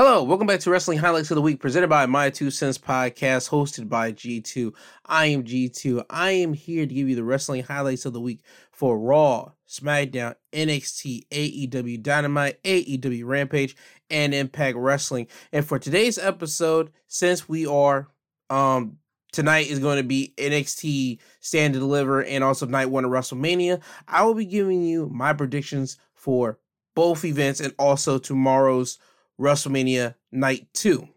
Hello, welcome back to Wrestling Highlights of the Week, presented by My Two Cents Podcast, hosted by G2. I am G2. I am here to give you the wrestling highlights of the week for Raw, SmackDown, NXT, AEW Dynamite, AEW Rampage, and Impact Wrestling. And for today's episode, since we are um tonight is going to be NXT Stand and Deliver and also night one of WrestleMania, I will be giving you my predictions for both events and also tomorrow's WrestleMania Night 2.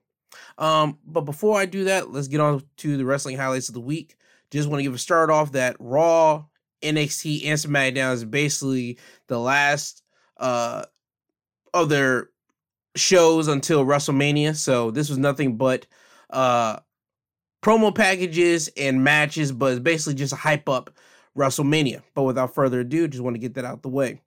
Um, but before I do that, let's get on to the wrestling highlights of the week. Just want to give a start off that Raw, NXT, and SmackDown is basically the last uh shows until WrestleMania. So this was nothing but uh promo packages and matches, but it's basically just a hype up WrestleMania. But without further ado, just want to get that out the way.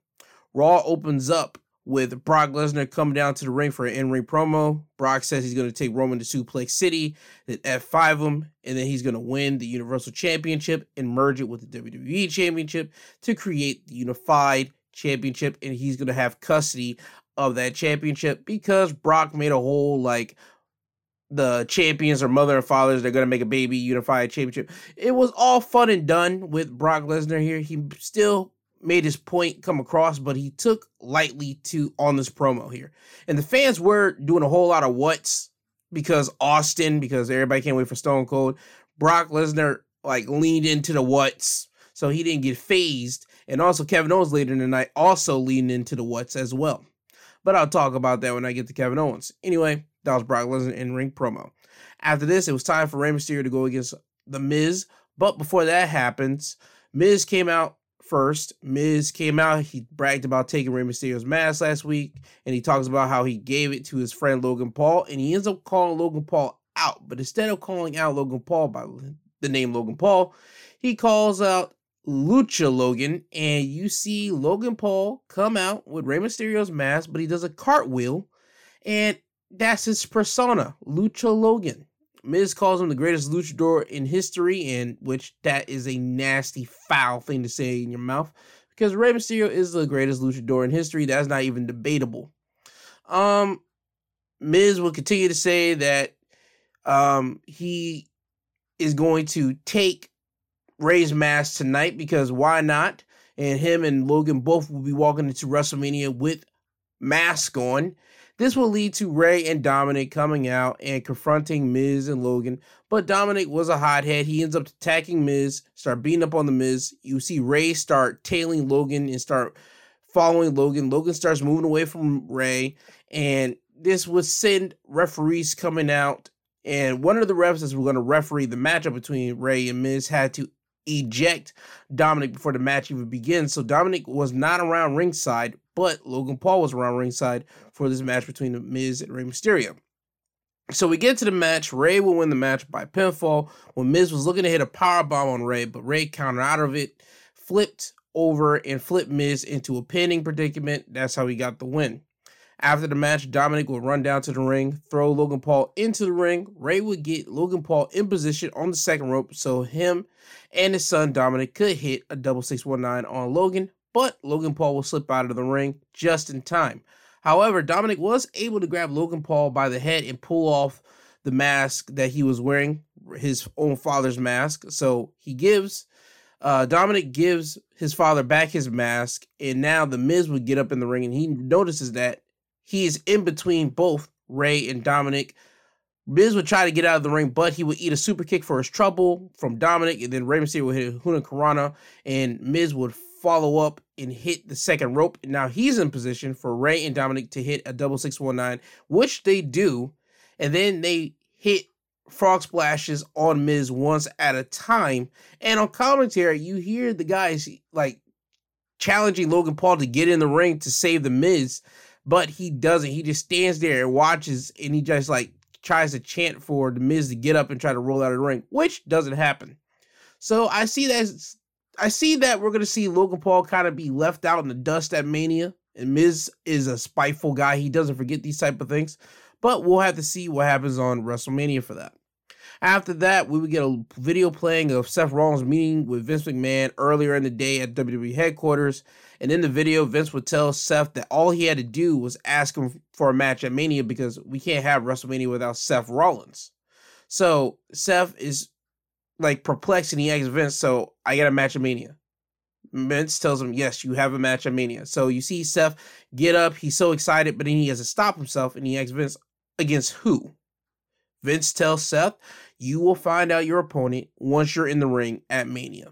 Raw opens up with Brock Lesnar coming down to the ring for an in-ring promo. Brock says he's going to take Roman to Suplex City, then F5 him, and then he's going to win the Universal Championship and merge it with the WWE Championship to create the Unified Championship, and he's going to have custody of that championship because Brock made a whole like the champions or mother and fathers they're going to make a baby unified championship it was all fun and done with brock lesnar here he still made his point come across, but he took lightly to on this promo here. And the fans were doing a whole lot of what's because Austin, because everybody can't wait for Stone Cold. Brock Lesnar like leaned into the what's, so he didn't get phased. And also Kevin Owens later in the night also leaned into the what's as well. But I'll talk about that when I get to Kevin Owens. Anyway, that was Brock Lesnar in ring promo. After this, it was time for Rey Mysterio to go against The Miz. But before that happens, Miz came out first. Miz came out. He bragged about taking Rey Mysterio's mask last week, and he talks about how he gave it to his friend Logan Paul, and he ends up calling Logan Paul out. But instead of calling out Logan Paul by the name Logan Paul, he calls out Lucha Logan, and you see Logan Paul come out with Rey Mysterio's mask, but he does a cartwheel, and that's his persona, Lucha Logan. Miz calls him the greatest luchador in history, and which that is a nasty, foul thing to say in your mouth because Rey Mysterio is the greatest luchador in history. That's not even debatable. Um, Miz will continue to say that um he is going to take Rey's mask tonight because why not? And him and Logan both will be walking into WrestleMania with mask on. This will lead to Rey and Dominic coming out and confronting Miz and Logan. But Dominic was a hothead. He ends up attacking Miz, start beating up on the Miz. You see Rey start tailing Logan and start following Logan. Logan starts moving away from Rey, And this would send referees coming out. And one of the refs that were going to referee the matchup between Rey and Miz had to eject Dominic before the match even begins. So Dominic was not around ringside, but Logan Paul was around ringside for this match between The Miz and Rey Mysterio. So we get to the match. Rey will win the match by pinfall when Miz was looking to hit a power bomb on Rey, but Rey countered out of it, flipped over and flipped Miz into a pinning predicament. That's how he got the win. After the match, Dominic would run down to the ring, throw Logan Paul into the ring. Rey would get Logan Paul in position on the second rope so him and his son Dominic could hit a double 619 on Logan, but Logan Paul will slip out of the ring just in time. However, Dominic was able to grab Logan Paul by the head and pull off the mask that he was wearing, his own father's mask. So he gives, uh, Dominic gives his father back his mask, and now the Miz would get up in the ring and he notices that he is in between both Rey and Dominic. Miz would try to get out of the ring, but he would eat a super kick for his trouble from Dominic, and then Rey Mysterio would hit a Hurricanrana, and Miz would follow up and hit the second rope. Now he's in position for Rey and Dominic to hit a double 619, which they do. And then they hit frog splashes on Miz once at a time. And on commentary, you hear the guys like challenging Logan Paul to get in the ring to save the Miz, but he doesn't. He just stands there and watches and he just like tries to chant for the Miz to get up and try to roll out of the ring, which doesn't happen. So I see that I see that we're gonna see Logan Paul kind of be left out in the dust at Mania, and Miz is a spiteful guy. He doesn't forget these type of things, but we'll have to see what happens on WrestleMania for that. After that, we would get a video playing of Seth Rollins meeting with Vince McMahon earlier in the day at WWE headquarters, And in the video, Vince would tell Seth that all he had to do was ask him for a match at Mania because we can't have WrestleMania without Seth Rollins. So Seth is like perplexed and he asks Vince, So I got a match at Mania. Vince tells him, Yes, you have a match at Mania. So you see Seth get up. He's so excited, but then he has to stop himself and he asks Vince, Against who? Vince tells Seth, You will find out your opponent once you're in the ring at Mania.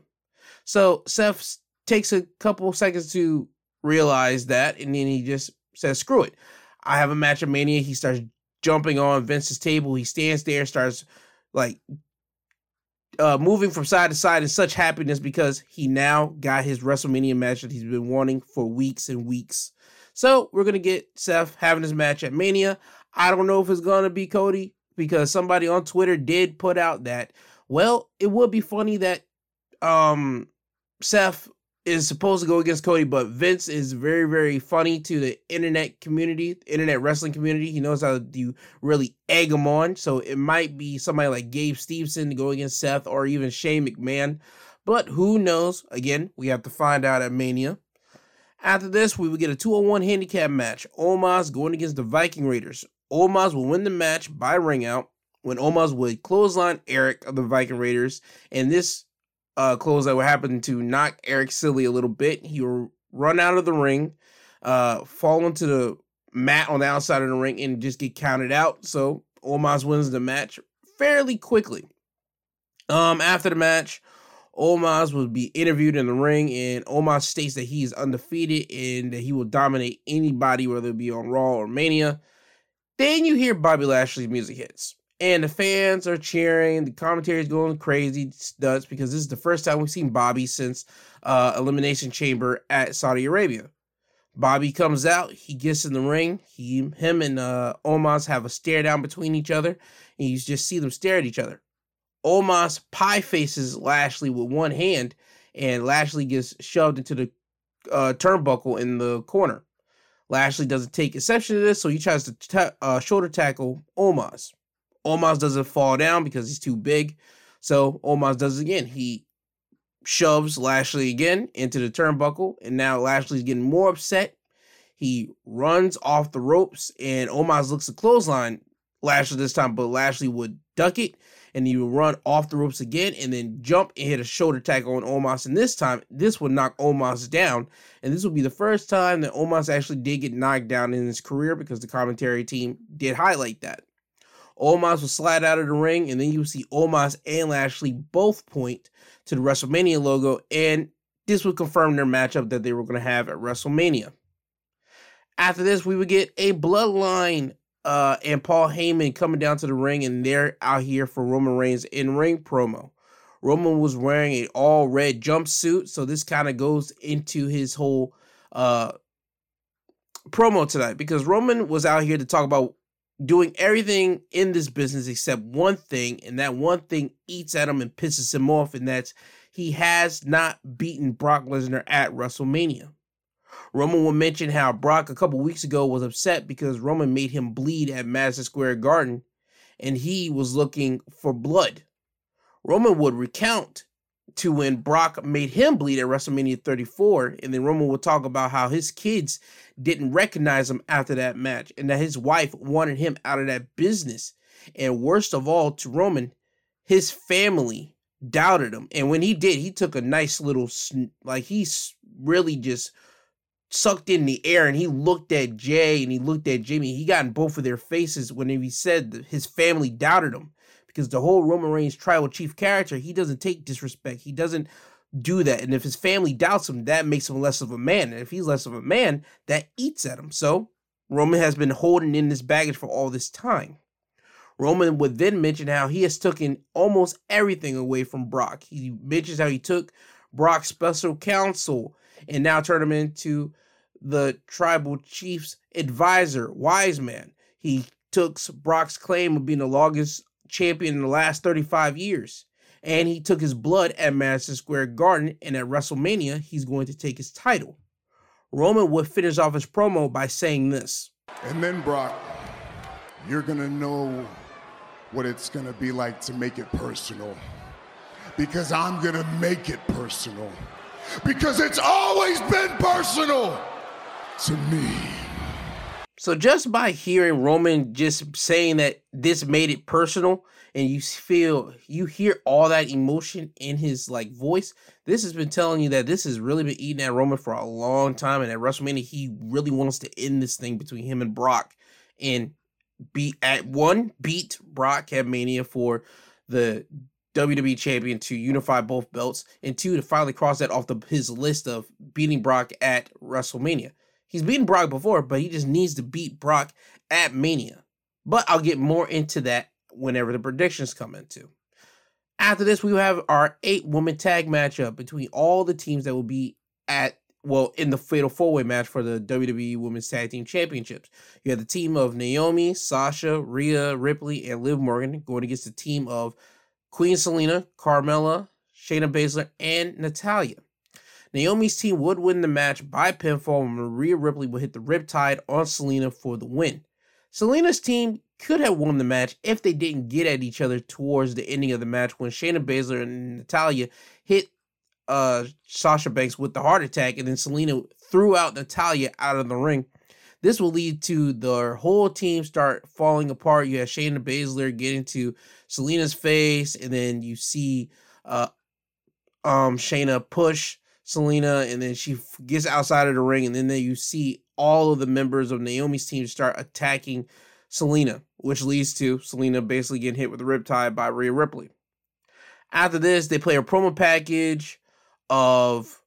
So Seth takes a couple seconds to realize that, and then he just says, Screw it. I have a match at Mania. He starts jumping on Vince's table. He stands there, starts like uh, moving from side to side in such happiness because he now got his WrestleMania match that he's been wanting for weeks and weeks. So we're gonna get Seth having his match at Mania. I don't know if it's gonna be Cody because somebody on Twitter did put out that well, it would be funny that um Seth is supposed to go against Cody, but Vince is very, very funny to the internet community, internet wrestling community. He knows how to really egg him on. So it might be somebody like Gable Steveson to go against Seth or even Shane McMahon. But who knows? Again, we have to find out at Mania. After this, we will get a 201 handicap match. Omos going against the Viking Raiders. Omos will win the match by ring out when Omos would clothesline Eric of the Viking Raiders. And this uh, close that would happen to knock Eric silly a little bit. He will run out of the ring, uh, fall into the mat on the outside of the ring, and just get counted out. So Omos wins the match fairly quickly. Um, after the match, Omos will be interviewed in the ring, and Omos states that he is undefeated and that he will dominate anybody, whether it be on Raw or Mania. Then you hear Bobby Lashley's music hits and the fans are cheering. The commentary is going crazy nuts because this is the first time we've seen Bobby since uh, Elimination Chamber at Saudi Arabia. Bobby comes out, he gets in the ring. He, him, and uh, Omos have a stare down between each other, and you just see them stare at each other. Omos pie faces Lashley with one hand, and Lashley gets shoved into the uh, turnbuckle in the corner. Lashley doesn't take exception to this, so he tries to uh, shoulder tackle Omos. Omos doesn't fall down because he's too big. So Omos does it again. He shoves Lashley again into the turnbuckle, and now Lashley's getting more upset. He runs off the ropes, and Omos looks to clothesline Lashley this time, but Lashley would duck it, and he would run off the ropes again, and then jump and hit a shoulder tackle on Omos. And this time, this would knock Omos down, and this would be the first time that Omos actually did get knocked down in his career because the commentary team did highlight that. Omos will slide out of the ring, and then you see Omos and Lashley both point to the WrestleMania logo, and this would confirm their matchup that they were going to have at WrestleMania. After this, we would get a Bloodline uh, and Paul Heyman coming down to the ring, and they're out here for Roman Reigns in ring promo. Roman was wearing a all red jumpsuit, so this kind of goes into his whole uh, promo tonight because Roman was out here to talk about doing everything in this business except one thing, and that one thing eats at him and pisses him off, and that's he has not beaten Brock Lesnar at WrestleMania. Roman will mention how Brock a couple weeks ago was upset because Roman made him bleed at Madison Square Garden, and he was looking for blood. Roman would recount to when Brock made him bleed at WrestleMania 34, and then Roman would talk about how his kids didn't recognize him after that match, and that his wife wanted him out of that business. And worst of all, to Roman, his family doubted him. And when he did, he took a nice little, like, he's really just sucked in the air and he looked at Jey and he looked at Jimmy. He got in both of their faces when he said his family doubted him because the whole Roman Reigns tribal chief character, he doesn't take disrespect. He doesn't do that. And if his family doubts him, that makes him less of a man. And if he's less of a man, that eats at him. So Roman has been holding in this baggage for all this time. Roman would then mention how he has taken almost everything away from Brock. He mentions how he took Brock's special counsel and now turned him into the tribal chief's advisor, wise man. He took Brock's claim of being the longest champion in the last 35 years. And he took his blood at Madison Square Garden, and at WrestleMania, he's going to take his title. Roman would finish off his promo by saying this. And then, Brock, you're going to know what it's going to be like to make it personal. Because I'm going to make it personal. because it's always been personal to me. So just by hearing Roman just saying that this made it personal and you feel you hear all that emotion in his like voice, this has been telling you that this has really been eating at Roman for a long time and at WrestleMania he really wants to end this thing between him and Brock and beat at one beat Brock at Mania for the WWE champion to unify both belts, and two to finally cross that off the his list of beating Brock at WrestleMania. He's beaten Brock before, but he just needs to beat Brock at Mania. But I'll get more into that whenever the predictions come into. After this, we have our eight woman tag matchup between all the teams that will be at well in the fatal four way match for the WWE Women's Tag Team Championships. You have the team of Naomi, Sasha, Rhea Ripley, and Liv Morgan going against the team of Queen Zelina, Carmella, Shayna Baszler, and Natalya. Naomi's team would win the match by pinfall when Rhea Ripley would hit the Riptide on Zelina for the win. Zelina's team could have won the match if they didn't get at each other towards the ending of the match when Shayna Baszler and Natalya hit uh, Sasha Banks with the heart attack, and then Zelina threw out Natalya out of the ring. This will lead to the whole team start falling apart. You have Shayna Baszler getting to Zelina's face, and then you see uh, um, Shayna push Zelina, and then she gets outside of the ring, and then you see all of the members of Naomi's team start attacking Zelina, which leads to Zelina basically getting hit with a riptide by Rhea Ripley. After this, they play a promo package of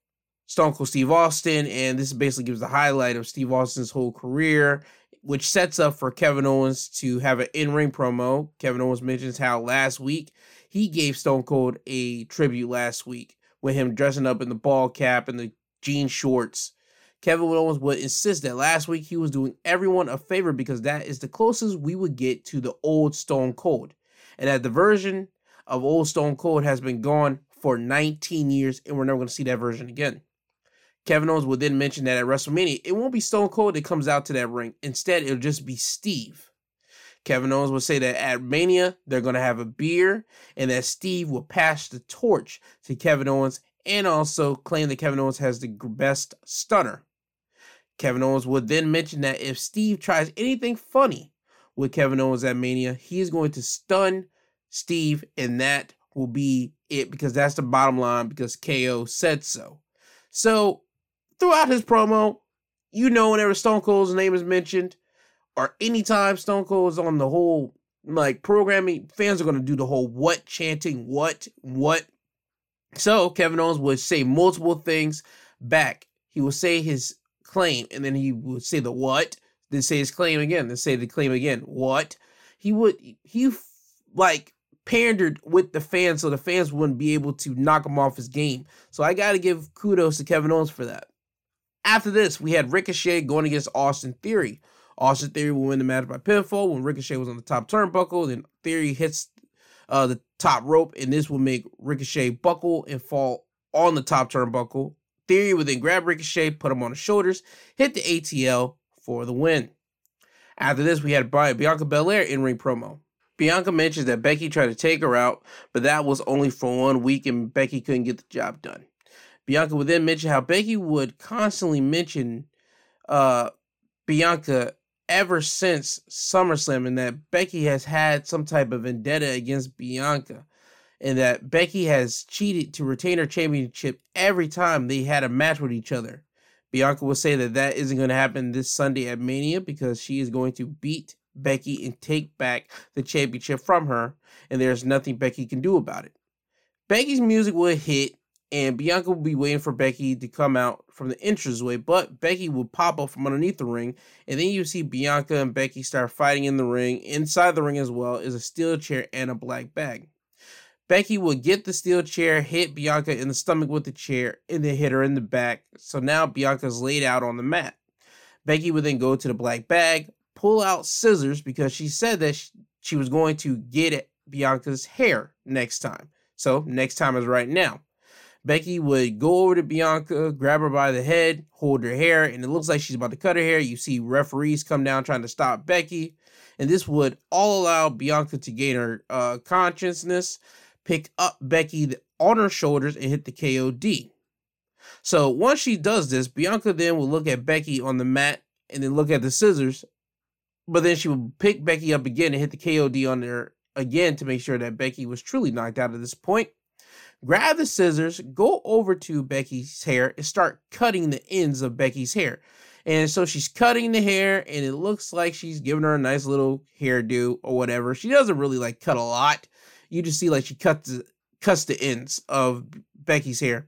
Stone Cold Steve Austin, and this basically gives the highlight of Steve Austin's whole career, which sets up for Kevin Owens to have an in-ring promo. Kevin Owens mentions how last week he gave Stone Cold a tribute last week with him dressing up in the ball cap and the jean shorts. Kevin Owens would insist that last week he was doing everyone a favor because that is the closest we would get to the old Stone Cold. And that the version of old Stone Cold has been gone for 19 years, and we're never going to see that version again. Kevin Owens will then mention that at WrestleMania, it won't be Stone Cold that comes out to that ring. Instead, it'll just be Steve. Kevin Owens will say that at Mania, they're going to have a beer, and that Steve will pass the torch to Kevin Owens and also claim that Kevin Owens has the best stunner. Kevin Owens would then mention that if Steve tries anything funny with Kevin Owens at Mania, he is going to stun Steve, and that will be it because that's the bottom line because KO said so. So throughout his promo, you know whenever Stone Cold's name is mentioned, or anytime Stone Cold is on the whole like programming, fans are gonna do the whole what chanting, what, what. So Kevin Owens would say multiple things back. He would say his claim, and then he would say the what, then say his claim again, then say the claim again. What? He would he like pandered with the fans so the fans wouldn't be able to knock him off his game. So I got to give kudos to Kevin Owens for that. After this, we had Ricochet going against Austin Theory. Austin Theory will win the match by pinfall when Ricochet was on the top turnbuckle. Then Theory hits uh, the top rope, and this will make Ricochet buckle and fall on the top turnbuckle. Theory would then grab Ricochet, put him on the shoulders, hit the ATL for the win. After this, we had Bianca Belair in ring promo. Bianca mentions that Becky tried to take her out, but that was only for one week and Becky couldn't get the job done. Bianca would then mention how Becky would constantly mention uh, Bianca ever since SummerSlam and that Becky has had some type of vendetta against Bianca and that Becky has cheated to retain her championship every time they had a match with each other. Bianca will say that that isn't going to happen this Sunday at Mania because she is going to beat Becky and take back the championship from her, and there's nothing Becky can do about it. Becky's music will hit, and Bianca will be waiting for Becky to come out from the entranceway, but Becky will pop up from underneath the ring, and then you see Bianca and Becky start fighting in the ring. Inside the ring as well is a steel chair and a black bag. Becky will get the steel chair, hit Bianca in the stomach with the chair, and then hit her in the back. So now Bianca's laid out on the mat. Becky would then go to the black bag, pull out scissors because she said that she, she was going to get at Bianca's hair next time. So next time is right now. Becky would go over to Bianca, grab her by the head, hold her hair, and it looks like she's about to cut her hair. You see referees come down trying to stop Becky, and this would all allow Bianca to gain her uh, consciousness, pick up Becky on her shoulders, and hit the KOD. So once she does this, Bianca then will look at Becky on the mat and then look at the scissors. But then she would pick Becky up again and hit the KOD on her again to make sure that Becky was truly knocked out at this point. Grab the scissors, go over to Becky's hair, and start cutting the ends of Becky's hair. And so she's cutting the hair, and it looks like she's giving her a nice little hairdo or whatever. She doesn't really like cut a lot. You just see like she cuts the, cuts the ends of Becky's hair.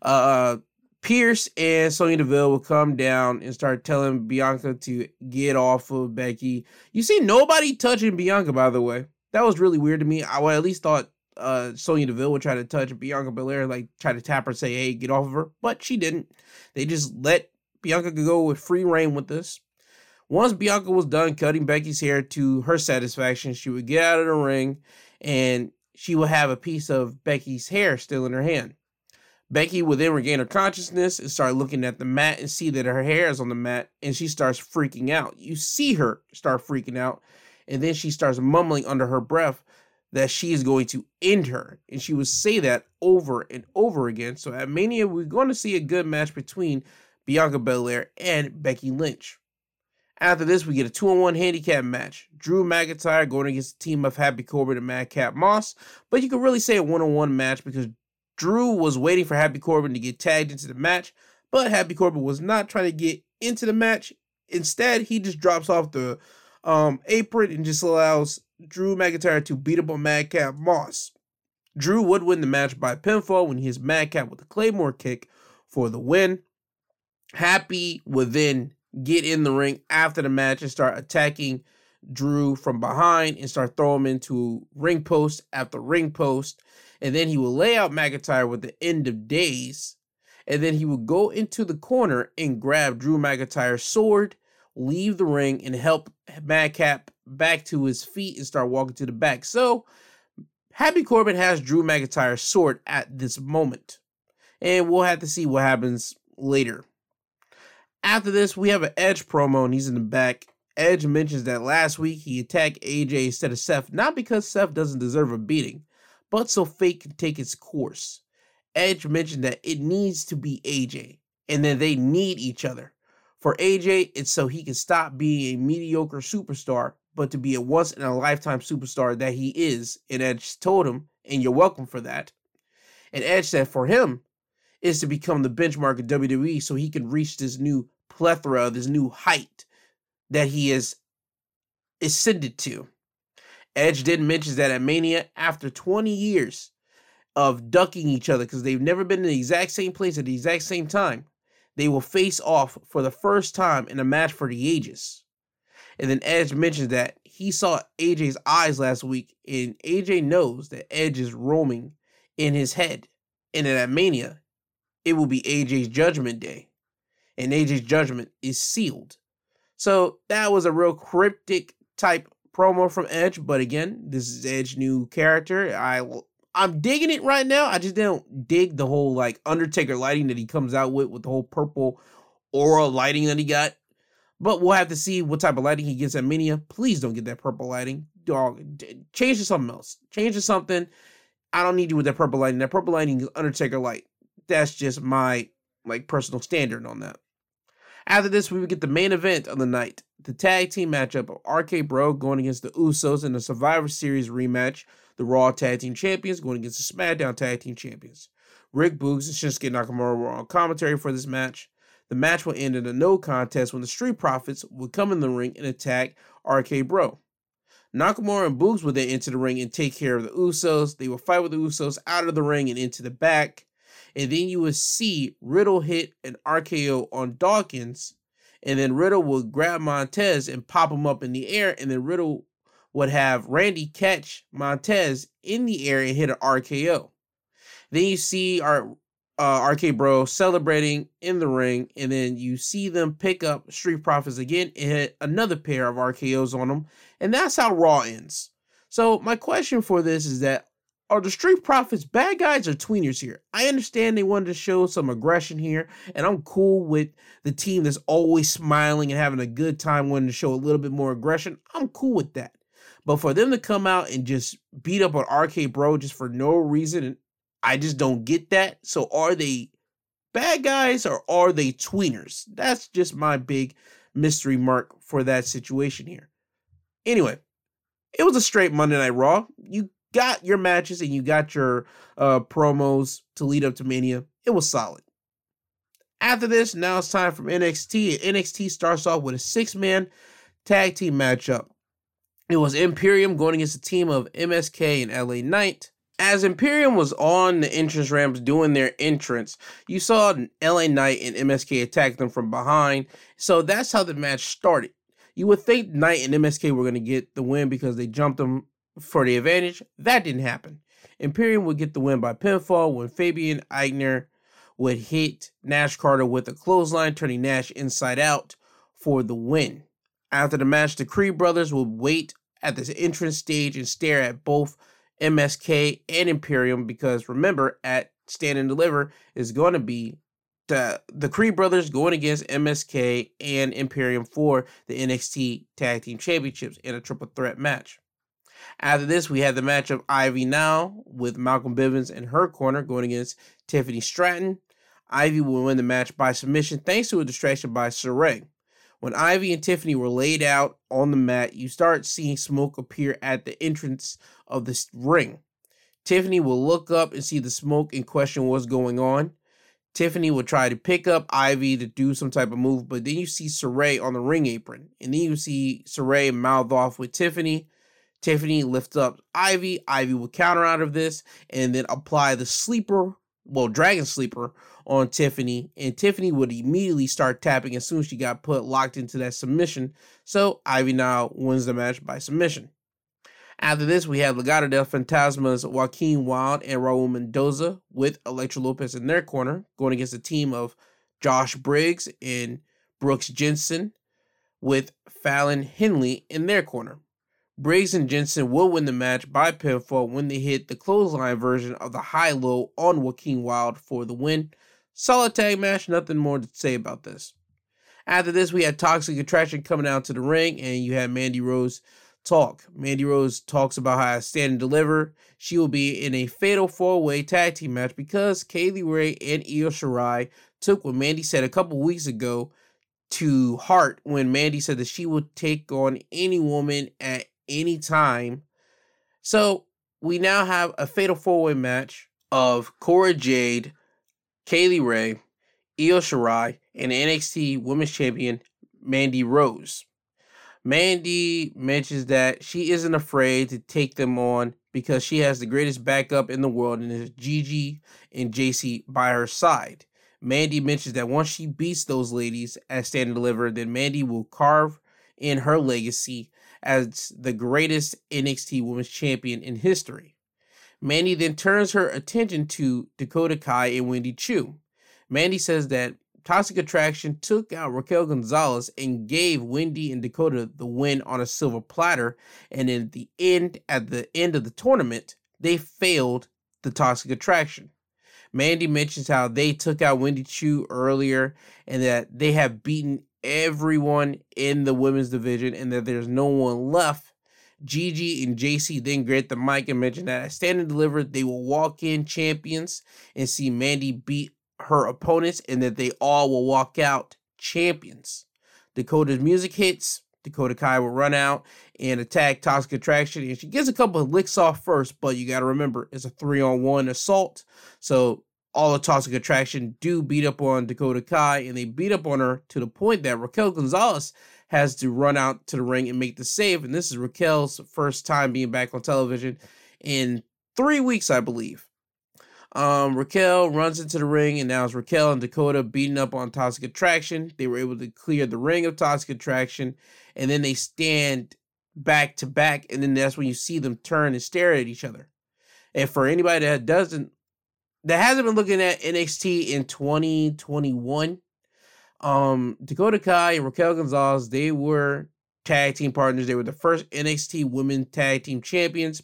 Uh, Pearce and Sonya Deville will come down and start telling Bianca to get off of Becky. You see nobody touching Bianca, by the way. That was really weird to me. I at least thought uh, Sonya Deville would try to touch Bianca Belair, like try to tap her, say, "Hey, get off of her," but she didn't. They just let Bianca go with free reign with this. Once Bianca was done cutting Becky's hair to her satisfaction, she would get out of the ring and she would have a piece of Becky's hair still in her hand. Becky would then regain her consciousness and start looking at the mat and see that her hair is on the mat and she starts freaking out. You see her start freaking out and then she starts mumbling under her breath that she is going to end her. And she would say that over and over again. So at Mania, we're going to see a good match between Bianca Belair and Becky Lynch. After this, we get a two on one handicap match. Drew McIntyre going against the team of Happy Corbin and Madcap Moss. But you could really say a one on one match because Drew was waiting for Happy Corbin to get tagged into the match, but Happy Corbin was not trying to get into the match. Instead, he just drops off the um, apron and just allows Drew McIntyre to beat up on Madcap Moss. Drew would win the match by pinfall when he hits Madcap with a Claymore kick for the win. Happy would then get in the ring after the match and start attacking Drew from behind and start throwing him into ring post after ring post and then he will lay out McIntyre with the end of days, and then he would go into the corner and grab Drew McIntyre's sword, leave the ring, and help Madcap back to his feet and start walking to the back. So Happy Corbin has Drew McIntyre's sword at this moment, and we'll have to see what happens later. After this, we have an Edge promo, and he's in the back. Edge mentions that last week he attacked AJ instead of Seth, not because Seth doesn't deserve a beating, but so fate can take its course. Edge mentioned that it needs to be AJ, and that they need each other. For AJ, it's so he can stop being a mediocre superstar, but to be a once in a lifetime superstar that he is. And Edge told him, and you're welcome for that. And Edge said for him is to become the benchmark of WWE so he can reach this new plethora, this new height that he is ascended to. Edge did mention that at Mania, after 20 years of ducking each other because they've never been in the exact same place at the exact same time, they will face off for the first time in a match for the ages. And then Edge mentions that he saw AJ's eyes last week, and AJ knows that Edge is roaming in his head. And at Mania, it will be AJ's Judgment Day, and AJ's judgment is sealed. So that was a real cryptic type promo from Edge, but again, this is Edge new character. I I'm digging it right now. I just don't dig the whole like Undertaker lighting that he comes out with with the whole purple aura lighting that he got. But we'll have to see what type of lighting he gets at Mania. Please don't get that purple lighting. Dog, change to something else. Change to something. I don't need you with that purple lighting. That purple lighting is Undertaker light. That's just my like personal standard on that. After this, we would get the main event of the night the tag team matchup of RK Bro going against the Usos in the Survivor Series rematch, the Raw Tag Team Champions going against the SmackDown Tag Team Champions. Rick Boogs and Shinsuke Nakamura were on commentary for this match. The match will end in a no contest when the Street Profits will come in the ring and attack RK Bro. Nakamura and Boogs will then enter the ring and take care of the Usos. They will fight with the Usos out of the ring and into the back and then you will see Riddle hit an RKO on Dawkins, and then Riddle would grab Montez and pop him up in the air, and then Riddle would have Randy catch Montez in the air and hit an RKO. Then you see our uh, RK Bro celebrating in the ring, and then you see them pick up Street Profits again and hit another pair of RKOs on them, and that's how Raw ends. So my question for this is that are the Street Profits bad guys or tweeners here? I understand they wanted to show some aggression here, and I'm cool with the team that's always smiling and having a good time wanting to show a little bit more aggression. I'm cool with that. But for them to come out and just beat up on RK Bro just for no reason, I just don't get that. So are they bad guys or are they tweeners? That's just my big mystery mark for that situation here. Anyway, it was a straight Monday Night Raw. You got your matches and you got your uh, promos to lead up to Mania. It was solid. After this, now it's time for NXT. NXT starts off with a six man tag team matchup. It was Imperium going against a team of MSK and LA Knight. As Imperium was on the entrance ramps doing their entrance, you saw LA Knight and MSK attack them from behind. So that's how the match started. You would think Knight and MSK were going to get the win because they jumped them for the advantage. That didn't happen. Imperium would get the win by pinfall when Fabian Aichner would hit Nash Carter with a clothesline, turning Nash inside out for the win. After the match, the Creed brothers would wait at the entrance stage and stare at both MSK and Imperium because remember, at Stand and Deliver is going to be the the Creed brothers going against MSK and Imperium for the NXT Tag Team Championships in a triple threat match. After this, we had the match of Ivy Nile with Malcolm Bivens in her corner going against Tiffany Stratton. Ivy will win the match by submission thanks to a distraction by Sarray. When Ivy and Tiffany were laid out on the mat, you start seeing smoke appear at the entrance of the ring. Tiffany will look up and see the smoke and question what's going on. Tiffany will try to pick up Ivy to do some type of move, but then you see Sarray on the ring apron, and then you see Sarray mouth off with Tiffany. Tiffany lifts up Ivy. Ivy will counter out of this and then apply the sleeper, well, dragon sleeper on Tiffany. And Tiffany would immediately start tapping as soon as she got put locked into that submission. So Ivy now wins the match by submission. After this, we have Legado del Fantasma's Joaquin Wilde and Raul Mendoza with Elektra Lopez in their corner, going against a team of Josh Briggs and Brooks Jensen with Fallon Henley in their corner. Briggs and Jensen will win the match by pinfall when they hit the clothesline version of the high low on Joaquin Wilde for the win. Solid tag match, nothing more to say about this. After this, we had Toxic Attraction coming out to the ring, and you had Mandy Rose talk. Mandy Rose talks about how I stand and deliver. She will be in a fatal four way tag team match because Kay Lee Ray and Io Shirai took what Mandy said a couple weeks ago to heart when Mandy said that she would take on any woman at any time. So we now have a fatal four way match of Cora Jade, Kay Lee Ray, Io Shirai, and NXT Women's Champion Mandy Rose. Mandy mentions that she isn't afraid to take them on because she has the greatest backup in the world and is Gigi and Jacy by her side. Mandy mentions that once she beats those ladies at Stand and Deliver, then Mandy will carve in her legacy as the greatest NXT Women's Champion in history. Mandy then turns her attention to Dakota Kai and Wendy Choo. Mandy says that Toxic Attraction took out Raquel Gonzalez and gave Wendy and Dakota the win on a silver platter, and in the end, at the end of the tournament, they failed the Toxic Attraction. Mandy mentions how they took out Wendy Choo earlier and that they have beaten everyone in the women's division and that there's no one left. Gigi and Jacy then get the mic and mention that at Stand and Deliver, they will walk in champions and see Mandy beat her opponents and that they all will walk out champions. Dakota's music hits. Dakota Kai will run out and attack Toxic Attraction. And she gets a couple of licks off first, but you got to remember it's a three on one assault. So all the Toxic Attraction do beat up on Dakota Kai, and they beat up on her to the point that Raquel Gonzalez has to run out to the ring and make the save. And this is Raquel's first time being back on television in three weeks, I believe. Um, Raquel runs into the ring, and now it's Raquel and Dakota beating up on Toxic Attraction. They were able to clear the ring of Toxic Attraction, and then they stand back to back, and then that's when you see them turn and stare at each other. And for anybody that doesn't that hasn't been looking at NXT in 2021. Um, Dakota Kai and Raquel Gonzalez, they were tag team partners. They were the first NXT women tag team champions.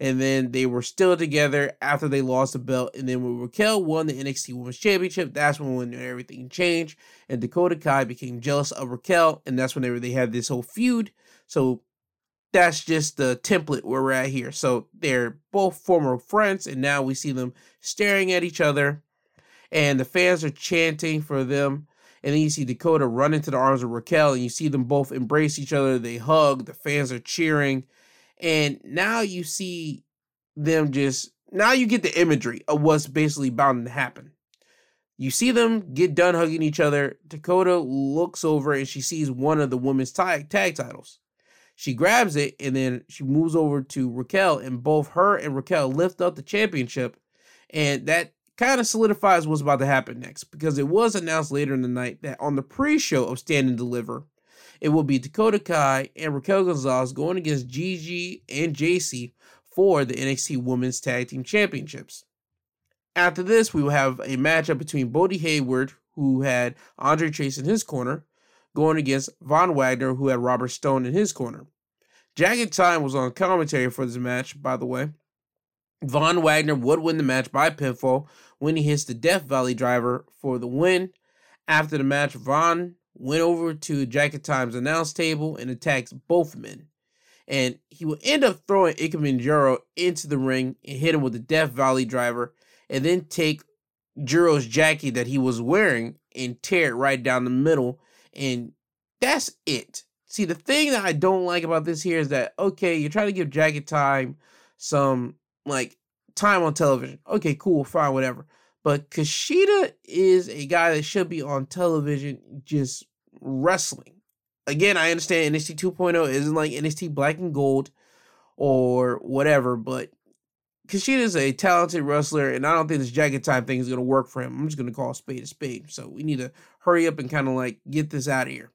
And then they were still together after they lost the belt. And then when Raquel won the NXT Women's Championship, that's when, everything changed. And Dakota Kai became jealous of Raquel. And that's whenever they had this whole feud. So that's just the template where we're at here. So they're both former friends, and now we see them staring at each other. and the fans are chanting for them. And then you see Dakota run into the arms of Raquel, and you see them both embrace each other. They hug. The fans are cheering, and now you see them just now you get the imagery of what's basically bound to happen. You see them get done hugging each other. Dakota looks over and she sees one of the women's tag, tag titles. She grabs it and then she moves over to Raquel, and both her and Raquel lift up the championship. And that kind of solidifies what's about to happen next because it was announced later in the night that on the pre show of Stand and Deliver, it will be Dakota Kai and Raquel Gonzalez going against Gigi and Jacy for the NXT Women's Tag Team Championships. After this, we will have a matchup between Bodhi Hayward, who had Andre Chase in his corner, going against Von Wagner, who had Robert Stone in his corner. Jacket Time was on commentary for this match, by the way. Von Wagner would win the match by pinfall when he hits the Death Valley driver for the win. After the match, Von went over to Jacket Time's announce table and attacks both men. And he will end up throwing Ikemen Jiro into the ring and hit him with the Death Valley driver, and then take Jiro's jacket that he was wearing and tear it right down the middle and that's it. See, the thing that I don't like about this here is that okay, you're trying to give Jacket Time some like time on television. Okay, cool, fine, whatever. But Kushida is a guy that should be on television just wrestling. Again, I understand NXT 2.0 isn't like NXT Black and Gold or whatever, but Kushida is a talented wrestler, and I don't think this jacket time thing is going to work for him. I'm just going to call spade a spade. So we need to hurry up and kind of like get this out of here.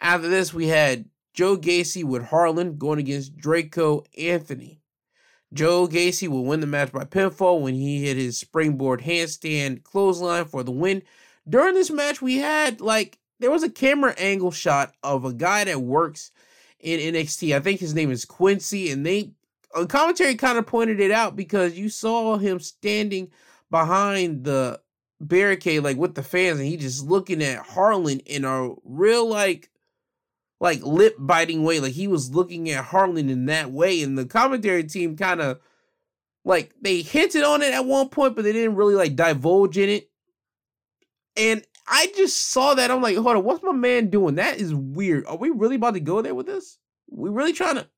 After this, we had Joe Gacy with Harlan going against Draco Anthony. Joe Gacy will win the match by pinfall when he hit his springboard handstand clothesline for the win. During this match, we had like there was a camera angle shot of a guy that works in NXT. I think his name is Quincy, and they a commentary kind of pointed it out because you saw him standing behind the barricade like with the fans and he just looking at Harlan in a real like like lip biting way like he was looking at Harlan in that way and the commentary team kind of like they hinted on it at one point but they didn't really like divulge in it and I just saw that I'm like hold on what's my man doing that is weird are we really about to go there with this we really trying to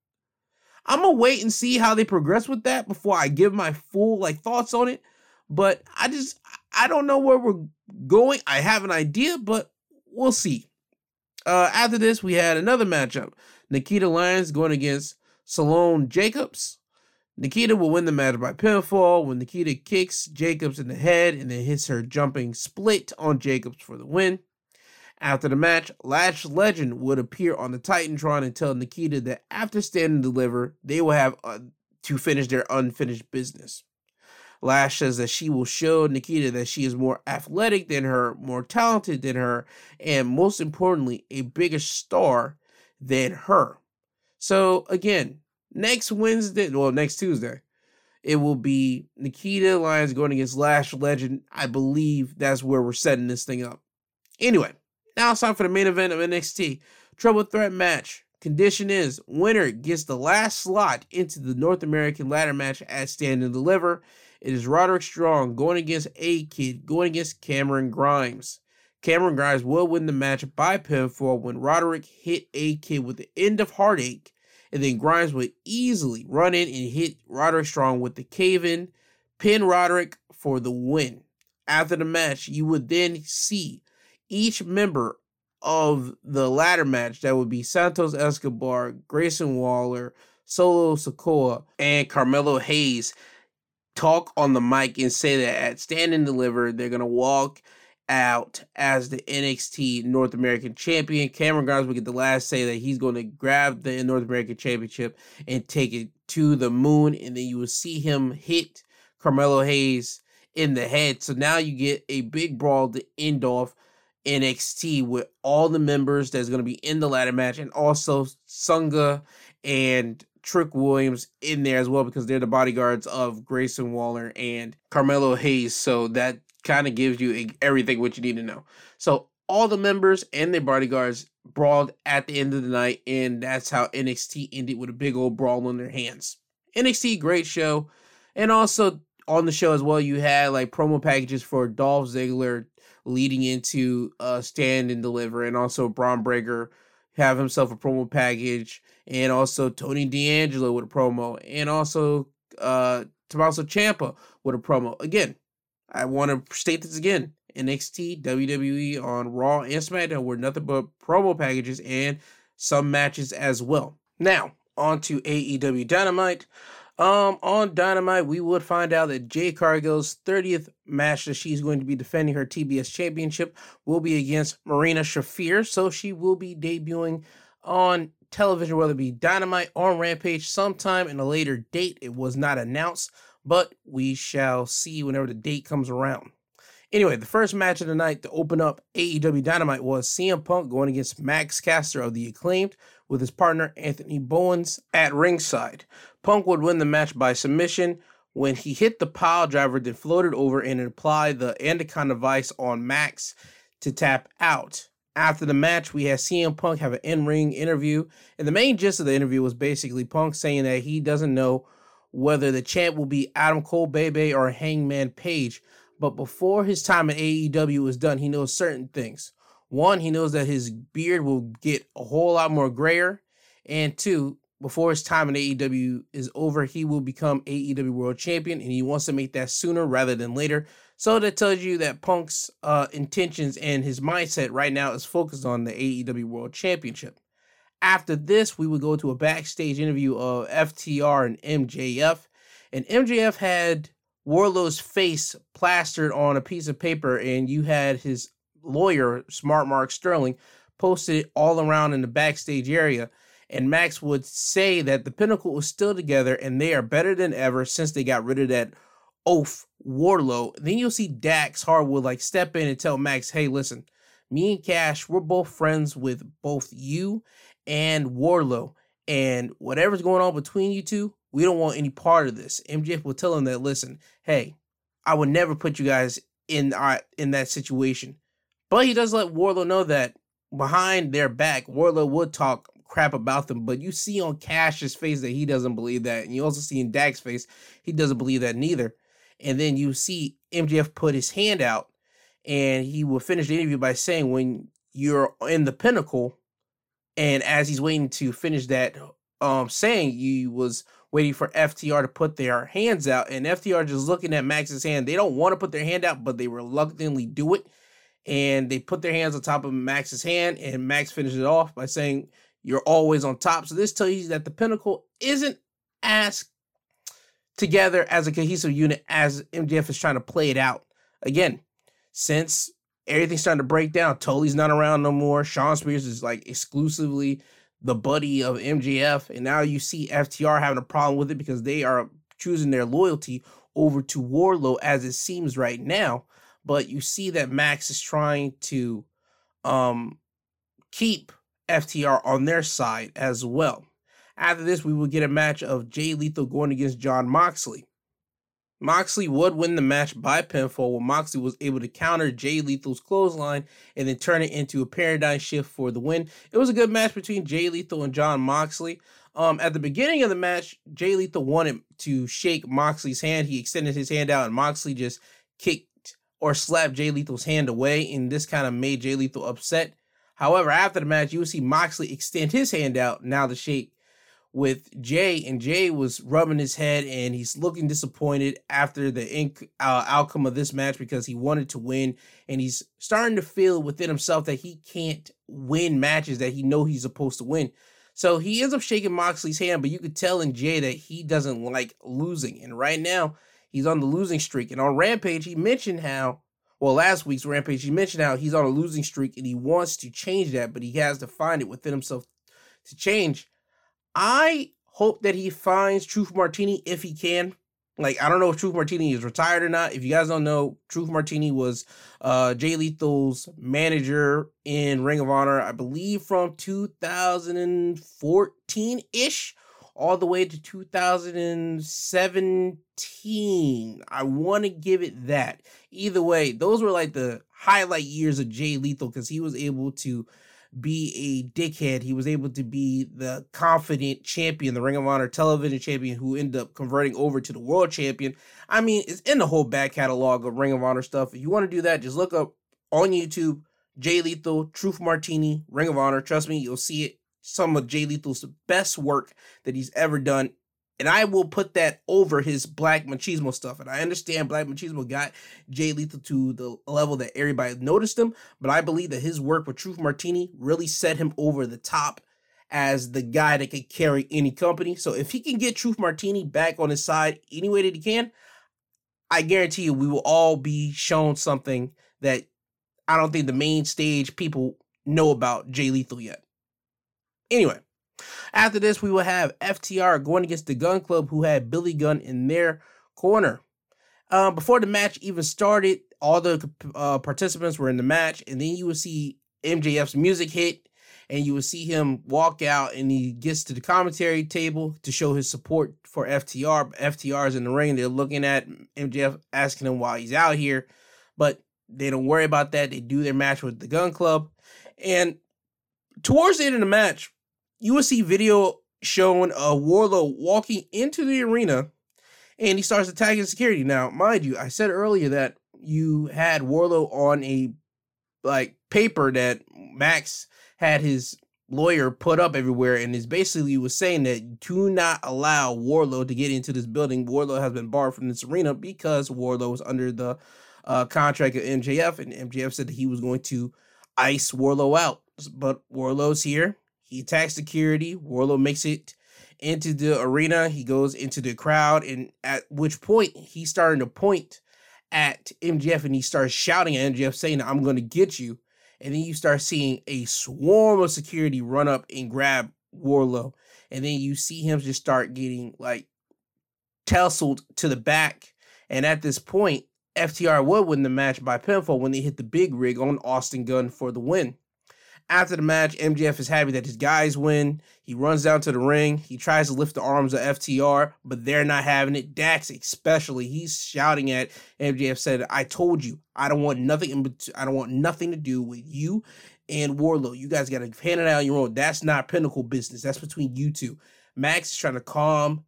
I'm gonna wait and see how they progress with that before I give my full like thoughts on it. But I just I don't know where we're going. I have an idea, but we'll see. Uh, after this, we had another matchup: Nikita Lyons going against Sloane Jacobs. Nikita will win the match by pinfall when Nikita kicks Jacobs in the head and then hits her jumping split on Jacobs for the win. After the match, Lash Legend would appear on the Titantron and tell Nikita that after Stand and Deliver, they will have uh, to finish their unfinished business. Lash says that she will show Nikita that she is more athletic than her, more talented than her, and most importantly, a bigger star than her. So again, next Wednesday, well, next Tuesday, it will be Nikita Lyons going against Lash Legend. I believe that's where we're setting this thing up. Anyway, now it's time for the main event of NXT. Trouble threat match. Condition is winner gets the last slot into the North American ladder match at Stand and Deliver. It is Roderick Strong going against A Kid, going against Cameron Grimes. Cameron Grimes will win the match by pinfall when Roderick hit A Kid with the end of Heartache, and then Grimes would easily run in and hit Roderick Strong with the cave in, pin Roderick for the win. After the match, you would then see each member of the ladder match that would be Santos Escobar, Grayson Waller, Solo Sikoa, and Carmelo Hayes talk on the mic and say that at Stand and Deliver, they're going to walk out as the NXT North American champion. Cameron Grimes will get the last say that he's going to grab the North American championship and take it to the moon. And then you will see him hit Carmelo Hayes in the head. So now you get a big brawl to end off NXT with all the members that's going to be in the ladder match and also Sanga and Trick Williams in there as well because they're the bodyguards of Grayson Waller and Carmelo Hayes. So that kind of gives you everything what you need to know. So all the members and their bodyguards brawled at the end of the night, and that's how NXT ended with a big old brawl on their hands. NXT, great show. And also, on the show as well, you had like promo packages for Dolph Ziggler leading into uh Stand and Deliver, and also Bron Breakker have himself a promo package, and also Tony D'Angelo with a promo, and also uh Tommaso Ciampa with a promo. Again, I want to state this again. NXT, WWE on Raw and SmackDown were nothing but promo packages and some matches as well. Now, on to AEW Dynamite. Um, on Dynamite, we would find out that Jade Cargill's 30th match that she's going to be defending her TBS championship will be against Marina Shafir. So she will be debuting on television, whether it be Dynamite or Rampage sometime in a later date. It was not announced, but we shall see whenever the date comes around. Anyway, the first match of the night to open up AEW Dynamite was CM Punk going against Max Caster of the Acclaimed with his partner Anthony Bowens at ringside. Punk would win the match by submission when he hit the pile driver, then floated over and applied the Anaconda Vice on Max to tap out. After the match, we had CM Punk have an in-ring interview, and the main gist of the interview was basically Punk saying that he doesn't know whether the champ will be Adam Cole, Bebe, or Hangman Page but before his time in AEW is done, he knows certain things. One, he knows that his beard will get a whole lot more grayer. And two, before his time in AEW is over, he will become AEW World Champion, and he wants to make that sooner rather than later. So that tells you that Punk's uh, intentions and his mindset right now is focused on the AEW World Championship. After this, we would go to a backstage interview of FTR and MJF, and MJF had Wardlow's face plastered on a piece of paper, and you had his lawyer, Smart Mark Sterling, posted it all around in the backstage area. And Max would say that the Pinnacle was still together and they are better than ever since they got rid of that oaf Wardlow. Then you'll see Dax Harwood like step in and tell Max, hey, listen, me and Cash, we're both friends with both you and Wardlow. And whatever's going on between you two, we don't want any part of this. MJF will tell him that, listen, hey, I would never put you guys in uh, in that situation. But he does let Wardlow know that behind their back, Wardlow would talk crap about them. But you see on Cash's face that he doesn't believe that. And you also see in Dax's face, he doesn't believe that neither. And then you see MJF put his hand out and he will finish the interview by saying, when you're in the pinnacle, and as he's waiting to finish that um saying, he was waiting for FTR to put their hands out, and FTR just looking at Max's hand. They don't want to put their hand out, but they reluctantly do it. And they put their hands on top of Max's hand, and Max finishes it off by saying, You're always on top. So this tells you that the pinnacle isn't as together as a cohesive unit as MJF is trying to play it out. Again, since everything's starting to break down, Tully's not around no more. Shawn Spears is like exclusively the buddy of MJF, and now you see FTR having a problem with it because they are choosing their loyalty over to Wardlow as it seems right now. But you see that Max is trying to um keep FTR on their side as well. After this, we will get a match of Jay Lethal going against Jon Moxley. Moxley would win the match by pinfall when Moxley was able to counter Jay Lethal's clothesline and then turn it into a paradigm shift for the win. It was a good match between Jay Lethal and Jon Moxley. Um, at the beginning of the match, Jay Lethal wanted to shake Moxley's hand. He extended his hand out, and Moxley just kicked or slapped Jay Lethal's hand away, and this kind of made Jay Lethal upset. However, after the match, you will see Moxley extend his hand out now to shake with Jay, and Jay was rubbing his head and he's looking disappointed after the inc- uh, outcome of this match because he wanted to win, and he's starting to feel within himself that he can't win matches that he know he's supposed to win. So he ends up shaking Moxley's hand, but you could tell in Jay that he doesn't like losing, and right now he's on the losing streak. And on Rampage, he mentioned how. Well, last week's Rampage, he mentioned how he's on a losing streak and he wants to change that, but he has to find it within himself to change I hope that he finds Truth Martini if he can. Like, I don't know if Truth Martini is retired or not. If you guys don't know, Truth Martini was uh Jay Lethal's manager in Ring of Honor, I believe from 2014 ish all the way to 2017. I want to give it that. Either way, those were like the highlight years of Jay Lethal because he was able to be a dickhead. He was able to be the confident champion, the Ring of Honor television champion, who ended up converting over to the world champion. I mean, it's in the whole back catalog of Ring of Honor stuff. If you want to do that, just look up on YouTube Jay Lethal, Truth Martini, Ring of Honor. Trust me, you'll see it. Some of Jay Lethal's best work that he's ever done and I will put that over his Black Machismo stuff. And I understand Black Machismo got Jay Lethal to the level that everybody noticed him, but I believe that his work with Truth Martini really set him over the top as the guy that could carry any company. So if he can get Truth Martini back on his side any way that he can, I guarantee you we will all be shown something that I don't think the main stage people know about Jay Lethal yet. Anyway, after this, we will have FTR going against the Gun Club, who had Billy Gunn in their corner. Uh, before the match even started, all the uh, participants were in the match, and then you will see MJF's music hit, and you will see him walk out, and he gets to the commentary table to show his support for FTR. FTR is in the ring; they're looking at MJF, asking him why he's out here, but they don't worry about that. They do their match with the Gun Club, and towards the end of the match, see video showing a Wardlow walking into the arena and he starts attacking security. Now, mind you, I said earlier that you had Wardlow on a like paper that Max had his lawyer put up everywhere and is basically was saying that do not allow Wardlow to get into this building. Wardlow has been barred from this arena because Wardlow was under the uh, contract of MJF and MJF said that he was going to ice Wardlow out. But Wardlow's here. He attacks security. Wardlow makes it into the arena. He goes into the crowd, and at which point he's starting to point at MJF and he starts shouting at MJF, saying, I'm going to get you. And then you start seeing a swarm of security run up and grab Wardlow. And then you see him just start getting like tousled to the back. And at this point, FTR would win the match by pinfall when they hit the big rig on Austin Gunn for the win. After the match, MJF is happy that his guys win. He runs down to the ring. He tries to lift the arms of FTR, but they're not having it. Dax, especially, he's shouting at MJF. Said, "I told you, I don't want nothing. I don't want nothing to do with you and Wardlow. You guys got to hand it out on your own. That's not pinnacle business. That's between you two. Max is trying to calm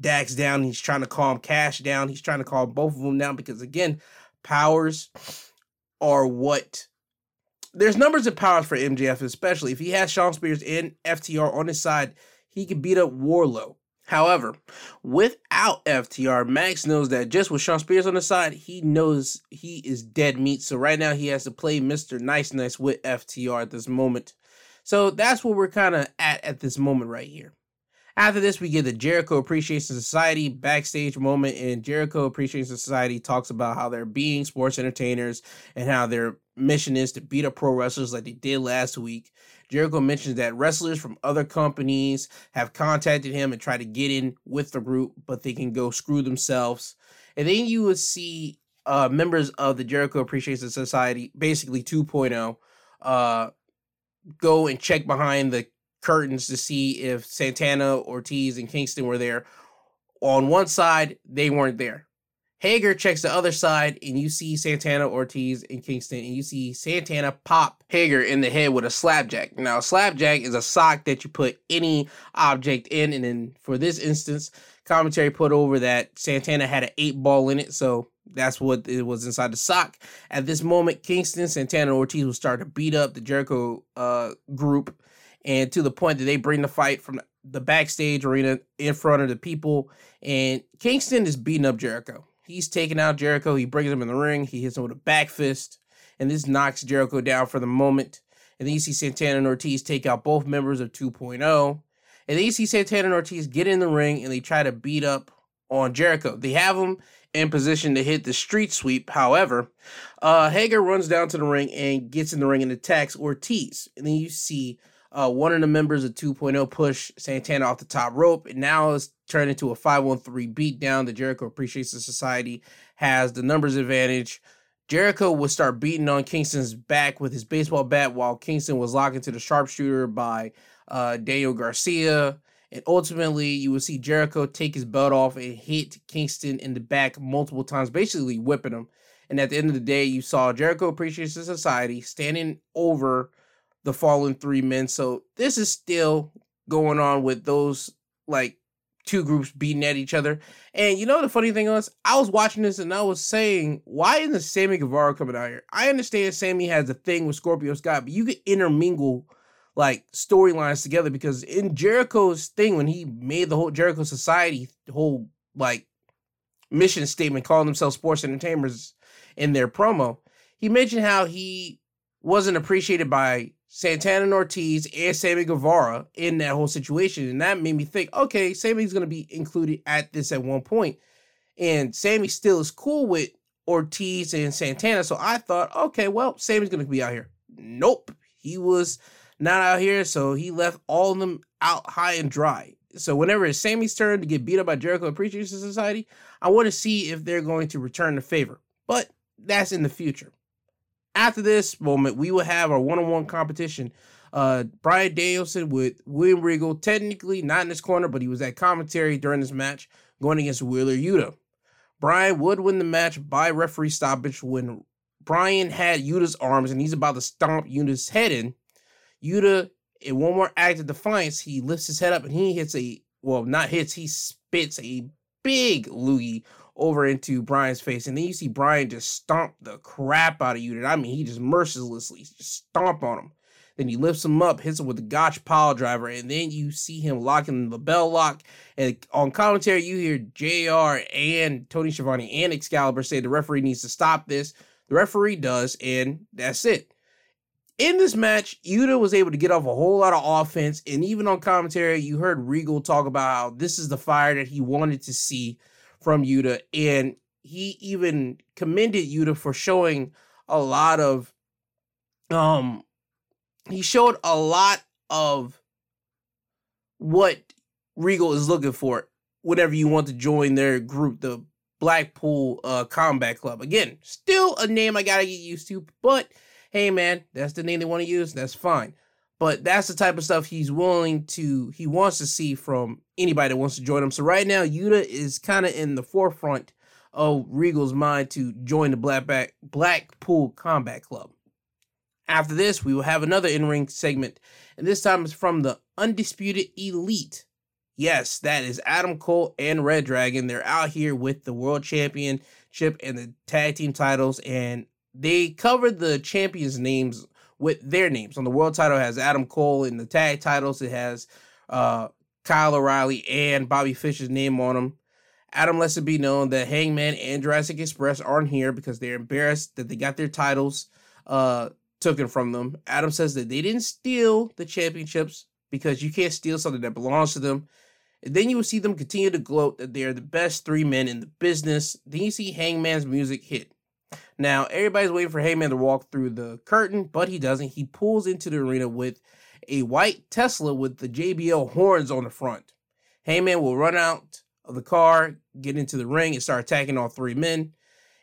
Dax down. He's trying to calm Cash down. He's trying to calm both of them down because again, powers are what there's numbers of powers for MJF, especially if he has Shawn Spears and FTR on his side, he can beat up Wardlow. However, without FTR, Max knows that just with Shawn Spears on the side, he knows he is dead meat. So right now he has to play Mr. Nice Nice with FTR at this moment. So that's where we're kind of at at this moment right here. After this, we get the Jericho Appreciation Society backstage moment, and Jericho Appreciation Society talks about how they're being sports entertainers and how their mission is to beat up pro wrestlers like they did last week. Jericho mentions that wrestlers from other companies have contacted him and tried to get in with the group, but they can go screw themselves. And then you would see uh, members of the Jericho Appreciation Society, basically 2.0, uh, go and check behind the curtains to see if Santana, Ortiz, and Kingston were there. On one side, they weren't there. Hager checks the other side, and you see Santana, Ortiz, and Kingston, and you see Santana pop Hager in the head with a slapjack. Now, a slapjack is a sock that you put any object in, and then for this instance, commentary put over that Santana had an eight ball in it, so that's what it was inside the sock. At this moment, Kingston, Santana, and Ortiz will start to beat up the Jericho uh, group and to the point that they bring the fight from the backstage arena in front of the people. And Kingston is beating up Jericho. He's taking out Jericho. He brings him in the ring. He hits him with a back fist, and this knocks Jericho down for the moment. And then you see Santana and Ortiz take out both members of 2.0. And then you see Santana and Ortiz get in the ring and they try to beat up on Jericho. They have him in position to hit the street sweep. However, uh, Hager runs down to the ring and gets in the ring and attacks Ortiz. And then you see uh, one of the members of 2.0 push Santana off the top rope, and now it's turned into a 513 beatdown. The Jericho Appreciation Society has the numbers advantage. Jericho would start beating on Kingston's back with his baseball bat while Kingston was locked into the sharpshooter by uh, Daniel Garcia. And ultimately, you will see Jericho take his belt off and hit Kingston in the back multiple times, basically whipping him. And at the end of the day, you saw Jericho Appreciation Society standing over the fallen three men. So this is still going on with those like two groups beating at each other. And you know the funny thing was, I was watching this and I was saying, why isn't Sammy Guevara coming out here? I understand Sammy has a thing with Scorpio Scott, but you could intermingle like storylines together because in Jericho's thing, when he made the whole Jericho Society whole like mission statement calling themselves sports entertainers in their promo, he mentioned how he wasn't appreciated by Santana and Ortiz and Sammy Guevara in that whole situation. And that made me think, okay, Sammy's going to be included at this at one point. And Sammy still is cool with Ortiz and Santana. So I thought, okay, well, Sammy's going to be out here. Nope. He was not out here. So he left all of them out high and dry. So whenever it's Sammy's turn to get beat up by Jericho Appreciation Society, I want to see if they're going to return the favor. But that's in the future. After this moment, we will have our one-on-one competition. Uh, Bryan Danielson with William Regal, technically not in his corner, but he was at commentary during this match, going against Wheeler Yuta. Bryan would win the match by referee stoppage when Bryan had Yuta's arms and he's about to stomp Yuta's head in. Yuta, in one more act of defiance, he lifts his head up and he hits a well, not hits, he spits a big loogie over into Bryan's face. And then you see Bryan just stomp the crap out of you. I mean, he just mercilessly just stomp on him. Then he lifts him up, hits him with the Gotch pile driver, and then you see him locking the bell lock. And on commentary, you hear JR and Tony Schiavone and Excalibur say the referee needs to stop this. The referee does, and that's it. In this match, Yuta was able to get off a whole lot of offense, and even on commentary, you heard Regal talk about how this is the fire that he wanted to see from Yuta, and he even commended Yuta for showing a lot of um he showed a lot of what Regal is looking for whenever you want to join their group, the Blackpool uh, Combat Club. Again, still a name I gotta get used to, but hey man, that's the name they want to use, that's fine. But that's the type of stuff he's willing to, he wants to see from anybody that wants to join him. So right now, Yuta is kind of in the forefront of Regal's mind to join the Blackback Blackpool Combat Club. After this, we will have another in-ring segment, and this time it's from the Undisputed Elite. Yes, that is Adam Cole and Red Dragon. They're out here with the World Championship and the tag team titles, and they covered the champions' names with their names. On the world title has Adam Cole, in the tag titles it has uh, Kyle O'Reilly and Bobby Fish's name on them. Adam lets it be known that Hangman and Jurassic Express aren't here because they're embarrassed that they got their titles uh, taken from them. Adam says that they didn't steal the championships because you can't steal something that belongs to them. And then you will see them continue to gloat that they are the best three men in the business. Then you see Hangman's music hit. Now, everybody's waiting for Hangman to walk through the curtain, but he doesn't. He pulls into the arena with a white Tesla with the JBL horns on the front. Hangman will run out of the car, get into the ring, and start attacking all three men.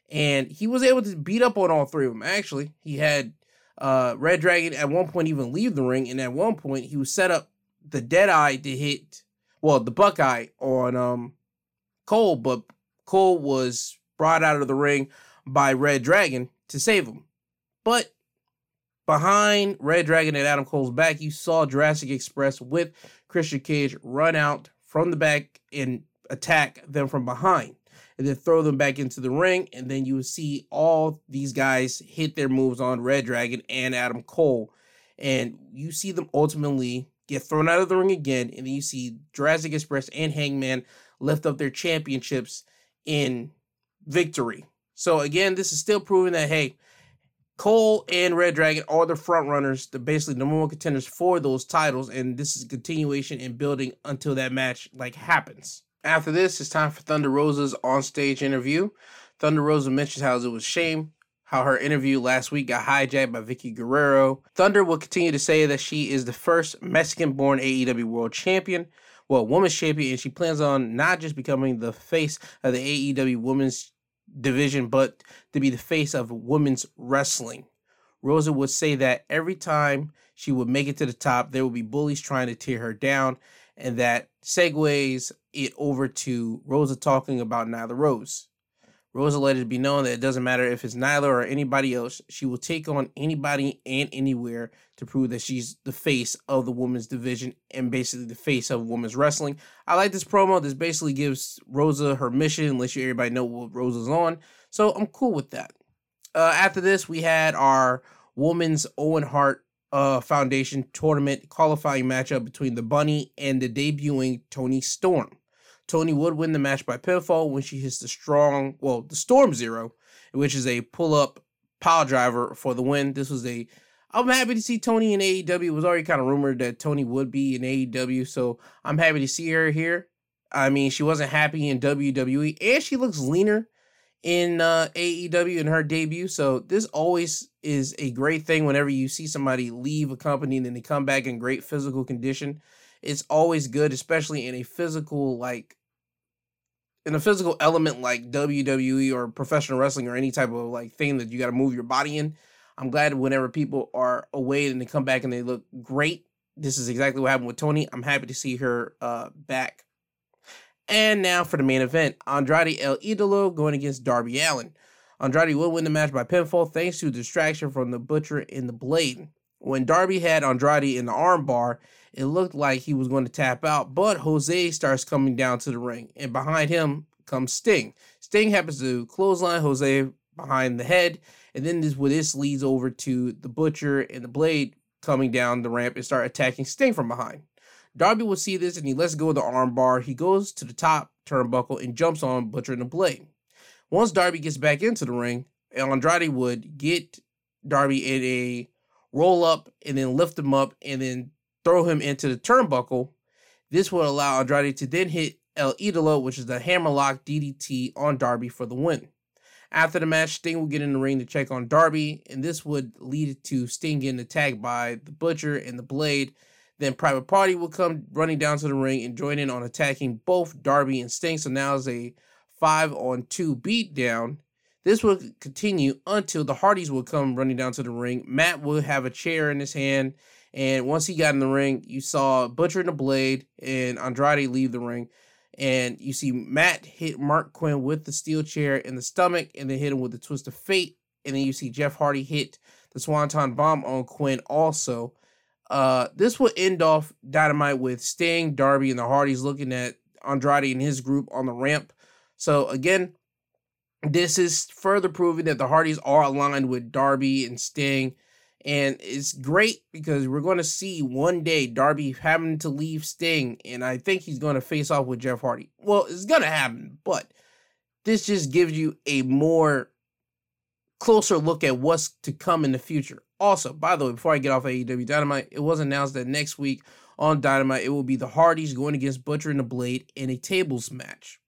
And he was able to beat up on all three of them. Actually, he had uh, Red Dragon at one point even leave the ring, and at one point he was set up the Dead Eye to hit, well, the Buckeye on um Cole, but Cole was brought out of the ring by Red Dragon to save him. But behind Red Dragon and Adam Cole's back, you saw Jurassic Express with Christian Cage run out from the back and attack them from behind. And then throw them back into the ring, and then you see all these guys hit their moves on Red Dragon and Adam Cole. And you see them ultimately get thrown out of the ring again, and then you see Jurassic Express and Hangman lift up their championships in victory. So again, this is still proving that hey, Cole and Red Dragon are the front runners, the basically number one contenders for those titles, and this is a continuation and building until that match like happens. After this, it's time for Thunder Rosa's on-stage interview. Thunder Rosa mentions how it was shame how her interview last week got hijacked by Vickie Guerrero. Thunder will continue to say that she is the first Mexican-born AEW World Champion, well, Women's Champion, and she plans on not just becoming the face of the AEW Women's division, but to be the face of women's wrestling. Rosa would say that every time she would make it to the top, there would be bullies trying to tear her down, and that segues it over to Rosa talking about Nyla Rose. Rosa let it be known that it doesn't matter if it's Nyla or anybody else, she will take on anybody and anywhere to prove that she's the face of the women's division and basically the face of women's wrestling. I like this promo. This basically gives Rosa her mission, unless you everybody know what Rosa's on. So I'm cool with that. Uh, after this, we had our women's Owen Hart uh, Foundation tournament qualifying matchup between the Bunny and the debuting Toni Storm. Toni would win the match by pinfall when she hits the strong, well, the Storm Zero, which is a pull up pile driver for the win. This was a, I'm happy to see Toni in AEW. It was already kind of rumored that Toni would be in AEW, so I'm happy to see her here. I mean, she wasn't happy in WWE, and she looks leaner in uh, AEW in her debut. So this always is a great thing whenever you see somebody leave a company and then they come back in great physical condition it's always good, especially in a physical like in a physical element like WWE or professional wrestling or any type of like thing that you got to move your body in. I'm glad whenever people are away and they come back and they look great. This is exactly what happened with Toni. I'm happy to see her uh, back. And now for the main event Andrade El Idolo going against Darby Allin. Andrade will win the match by pinfall thanks to distraction from the Butcher in the Blade. When Darby had Andrade in the armbar, it looked like he was going to tap out, but Jose starts coming down to the ring, and behind him comes Sting. Sting happens to clothesline Jose behind the head, and then this, this leads over to the Butcher and the Blade coming down the ramp and start attacking Sting from behind. Darby will see this and he lets go of the armbar. He goes to the top turnbuckle and jumps on Butcher and the Blade. Once Darby gets back into the ring, Andrade would get Darby in a roll up and then lift him up and then throw him into the turnbuckle. This would allow Andrade to then hit El Idolo, which is the hammerlock DDT on Darby for the win. After the match, Sting will get in the ring to check on Darby, and this would lead to Sting getting attacked by the Butcher and the Blade. Then Private Party will come running down to the ring and join in on attacking both Darby and Sting. So now it's a five on two beatdown. This will continue until the Hardys will come running down to the ring. Matt will have a chair in his hand and once he got in the ring, you saw Butcher and the Blade and Andrade leave the ring. And you see Matt hit Marq Quen with the steel chair in the stomach and then hit him with the twist of fate. And then you see Jeff Hardy hit the Swanton bomb on Quen also. Uh, this will end off Dynamite with Sting, Darby, and the Hardys looking at Andrade and his group on the ramp. So again, this is further proving that the Hardys are aligned with Darby and Sting and it's great because we're going to see one day Darby having to leave Sting, and I think he's going to face off with Jeff Hardy. Well, it's going to happen, but this just gives you a more closer look at what's to come in the future. Also, by the way, before I get off AEW Dynamite, it was announced that next week on Dynamite, it will be the Hardys going against Butcher and the Blade in a tables match.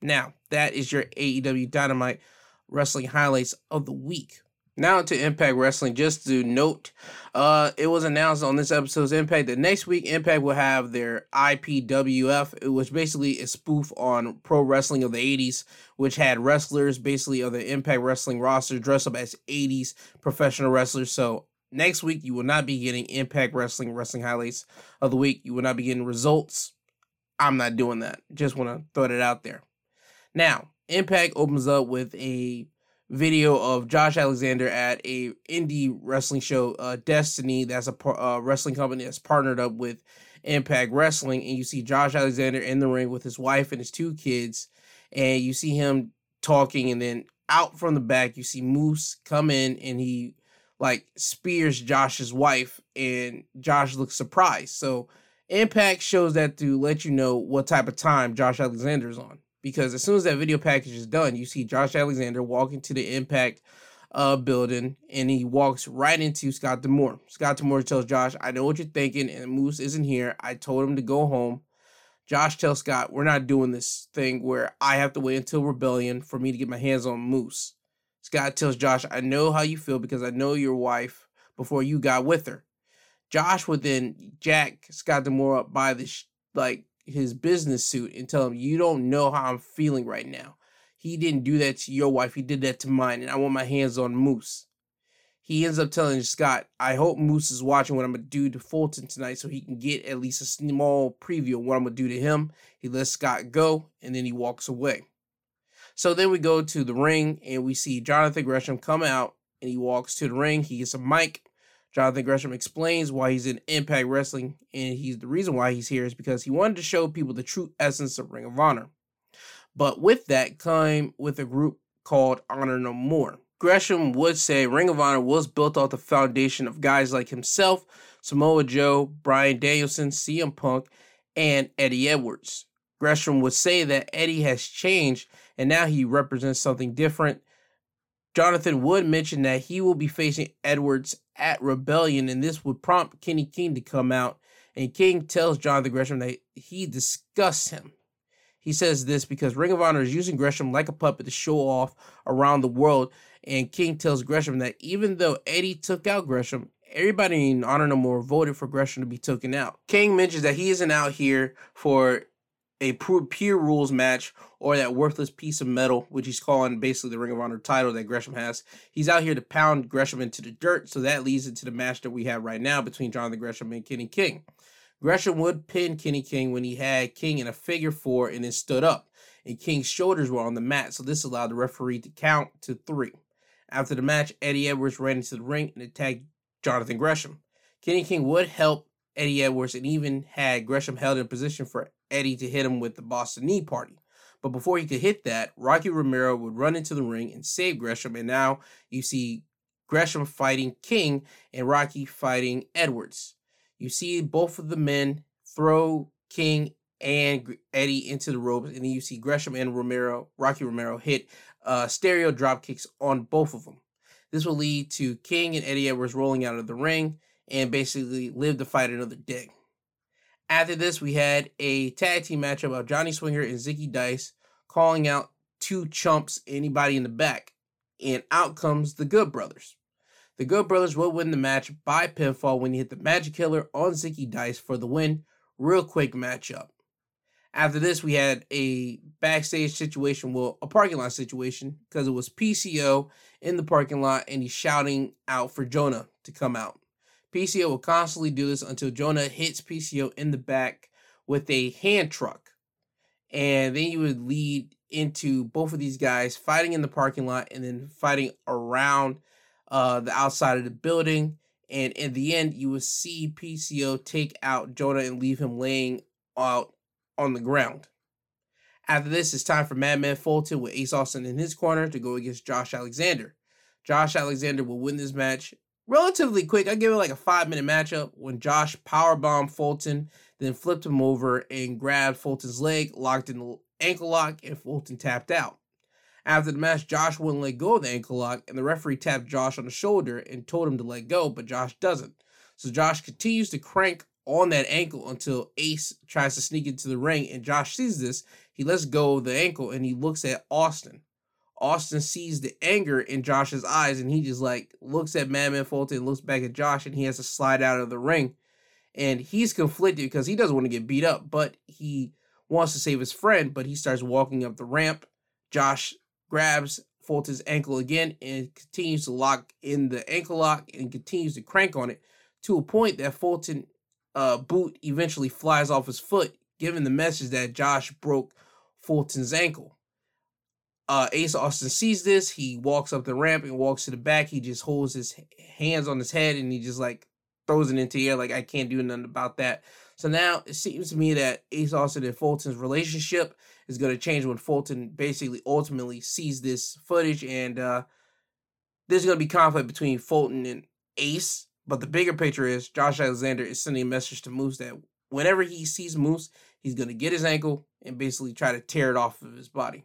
Now, that is your AEW Dynamite wrestling highlights of the week. Now to Impact Wrestling. Just to note, uh, it was announced on this episode's Impact that next week Impact will have their IPWF. Was basically a spoof on pro wrestling of the 80s, which had wrestlers basically of the Impact Wrestling roster dressed up as 80s professional wrestlers. So next week you will not be getting Impact Wrestling wrestling highlights of the week. You will not be getting results. I'm not doing that. Just want to throw that out there. Now, Impact opens up with a video of Josh Alexander at a indie wrestling show, uh, Destiny. That's a uh, wrestling company that's partnered up with Impact Wrestling, and you see Josh Alexander in the ring with his wife and his two kids, and you see him talking, and then out from the back you see Moose come in, and he like spears Josh's wife, and Josh looks surprised. So Impact shows that to let you know what type of time Josh Alexander's on because as soon as that video package is done, you see Josh Alexander walking to the Impact uh, building and he walks right into Scott D'Amore. Scott D'Amore tells Josh, I know what you're thinking, and Moose isn't here. I told him to go home. Josh tells Scott, We're not doing this thing where I have to wait until Rebellion for me to get my hands on Moose. Scott tells Josh, I know how you feel because I know your wife before you got with her. Josh would then jack Scott D'Amore up by the sh- like his business suit and tell him, You don't know how I'm feeling right now. He didn't do that to your wife, he did that to mine, and I want my hands on Moose. He ends up telling Scott, I hope Moose is watching what I'm gonna do to Fulton tonight so he can get at least a small preview of what I'm gonna do to him. He lets Scott go and then he walks away. So then we go to the ring and we see Jonathan Gresham come out and he walks to the ring. He gets a mic. Jonathan Gresham explains why he's in Impact Wrestling, and he's the reason why he's here is because he wanted to show people the true essence of Ring of Honor. But with that came with a group called Honor No More. Gresham would say Ring of Honor was built off the foundation of guys like himself, Samoa Joe, Bryan Danielson, CM Punk, and Eddie Edwards. Gresham would say that Eddie has changed and now he represents something different. Jonathan would mention that he will be facing Edwards at Rebellion, and this would prompt Kenny King to come out. And King tells Jonathan Gresham that he disgusts him. He says this because Ring of Honor is using Gresham like a puppet to show off around the world. And King tells Gresham that even though Eddie took out Gresham, everybody in Honor No More voted for Gresham to be taken out. King mentions that he isn't out here for a pure rules match or that worthless piece of metal, which he's calling basically the Ring of Honor title that Gresham has. He's out here to pound Gresham into the dirt, so that leads into the match that we have right now between Jonathan Gresham and Kenny King. Gresham would pin Kenny King when he had King in a figure four and then stood up, and King's shoulders were on the mat, so this allowed the referee to count to three. After the match, Eddie Edwards ran into the ring and attacked Jonathan Gresham. Kenny King would help Eddie Edwards and even had Gresham held in position for Eddie to hit him with the Boston Knee Party. But before he could hit that, Rocky Romero would run into the ring and save Gresham. And now you see Gresham fighting King and Rocky fighting Edwards. You see both of the men throw King and Eddie into the ropes, and then you see Gresham and Romero, Rocky Romero, hit uh, stereo drop kicks on both of them. This will lead to King and Eddie Edwards rolling out of the ring and basically live to fight another day. After this, we had a tag team matchup of Johnny Swinger and Zicky Dice calling out two chumps, anybody in the back. And out comes the Good Brothers. The Good Brothers will win the match by pinfall when he hit the Magic Killer on Zicky Dice for the win. Real quick matchup. After this, we had a backstage situation, well, a parking lot situation, because it was PCO in the parking lot and he's shouting out for Jonah to come out. PCO will constantly do this until Jonah hits PCO in the back with a hand truck. And then you would lead into both of these guys fighting in the parking lot and then fighting around uh, the outside of the building. And in the end, you will see PCO take out Jonah and leave him laying out on the ground. After this, it's time for Madman Fulton with Ace Austin in his corner to go against Josh Alexander. Josh Alexander will win this match relatively quick. I give it like a five minute matchup when Josh powerbombed Fulton, then flipped him over and grabbed Fulton's leg, locked in the ankle lock, and Fulton tapped out. After the match, Josh wouldn't let go of the ankle lock, and the referee tapped Josh on the shoulder and told him to let go, but Josh doesn't. So Josh continues to crank on that ankle until Ace tries to sneak into the ring, and Josh sees this. He lets go of the ankle and he looks at Austin. Austin sees the anger in Josh's eyes and he just like looks at Madman Fulton looks back at Josh and he has to slide out of the ring. And he's conflicted because he doesn't want to get beat up, but he wants to save his friend, but he starts walking up the ramp. Josh grabs Fulton's ankle again and continues to lock in the ankle lock and continues to crank on it to a point that Fulton uh, boot eventually flies off his foot, giving the message that Josh broke Fulton's ankle. Uh, Ace Austin sees this. He walks up the ramp and walks to the back. He just holds his hands on his head and he just like throws it into the air like I can't do nothing about that. So now it seems to me that Ace Austin and Fulton's relationship is going to change when Fulton basically ultimately sees this footage and uh, there's going to be conflict between Fulton and Ace. But the bigger picture is Josh Alexander is sending a message to Moose that whenever he sees Moose, he's going to get his ankle and basically try to tear it off of his body.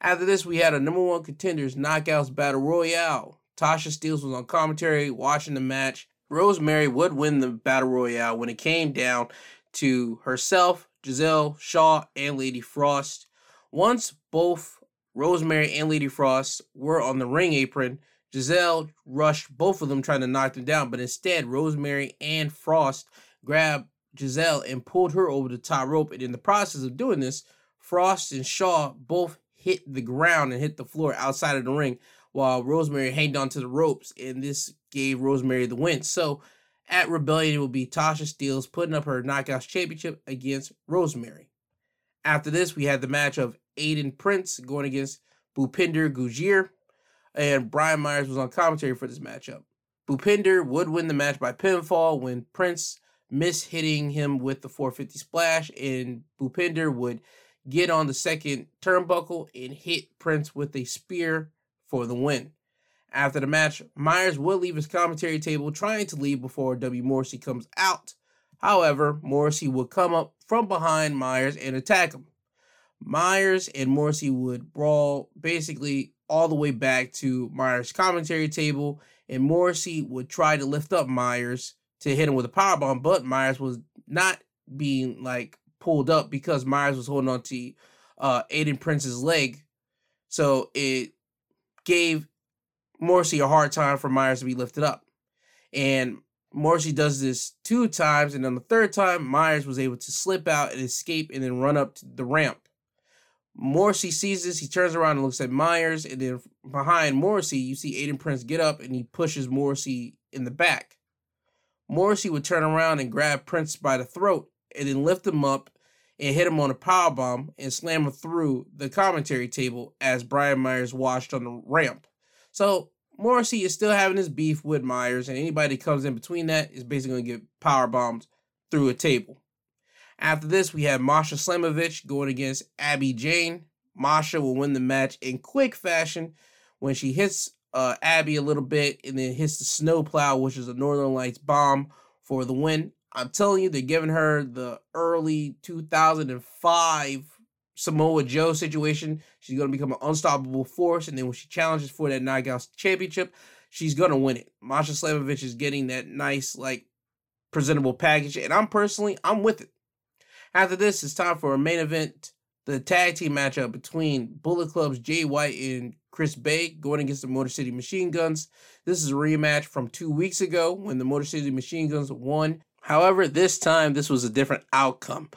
After this, we had a number one contenders knockouts battle royale. Tasha Steelz was on commentary watching the match. Rosemary would win the battle royale when it came down to herself, Gisele, Shaw, and Lady Frost. Once both Rosemary and Lady Frost were on the ring apron, Gisele rushed both of them trying to knock them down, but instead, Rosemary and Frost grabbed Gisele and pulled her over the top rope. And in the process of doing this, Frost and Shaw both hit the ground and hit the floor outside of the ring while Rosemary hanged onto the ropes, and this gave Rosemary the win. So at Rebellion, it will be Tasha Steelz putting up her Knockouts Championship against Rosemary. After this, we had the match of Aiden Prince going against Bhupinder Gujjar. And Brian Myers was on commentary for this matchup. Bhupinder would win the match by pinfall when Prince missed hitting him with the 450 splash, and Bhupinder would get on the second turnbuckle and hit Prince with a spear for the win. After the match, Myers would leave his commentary table trying to leave before W. Morrissey comes out. However, Morrissey would come up from behind Myers and attack him. Myers and Morrissey would brawl basically all the way back to Myers' commentary table, and Morrissey would try to lift up Myers to hit him with a power bomb, but Myers was not being like pulled up because Myers was holding on to uh, Aiden Prince's leg, so it gave Morrissey a hard time for Myers to be lifted up, and Morrissey does this two times, and on the third time, Myers was able to slip out and escape and then run up to the ramp. Morrissey sees this, he turns around and looks at Myers, and then behind Morrissey, you see Aiden Prince get up and he pushes Morrissey in the back. Morrissey would turn around and grab Prince by the throat and then lift him up and hit him on a power bomb and slam him through the commentary table as Brian Myers watched on the ramp. So Morrissey is still having his beef with Myers, and anybody that comes in between that is basically going to get power bombed through a table. After this, we have Masha Slamovich going against Abby Jane. Masha will win the match in quick fashion when she hits uh, Abby a little bit and then hits the snowplow, which is a Northern Lights bomb for the win. I'm telling you, they're giving her the early 2005 Samoa Joe situation. She's going to become an unstoppable force. And then when she challenges for that Knockouts championship, she's going to win it. Masha Slamovich is getting that nice, like, presentable package. And I'm personally, I'm with it. After this, it's time for a main event, the tag team matchup between Bullet Club's Jay White and Chris Bey going against the Motor City Machine Guns. This is a rematch from two weeks ago when the Motor City Machine Guns won. However, this time this was a different outcome.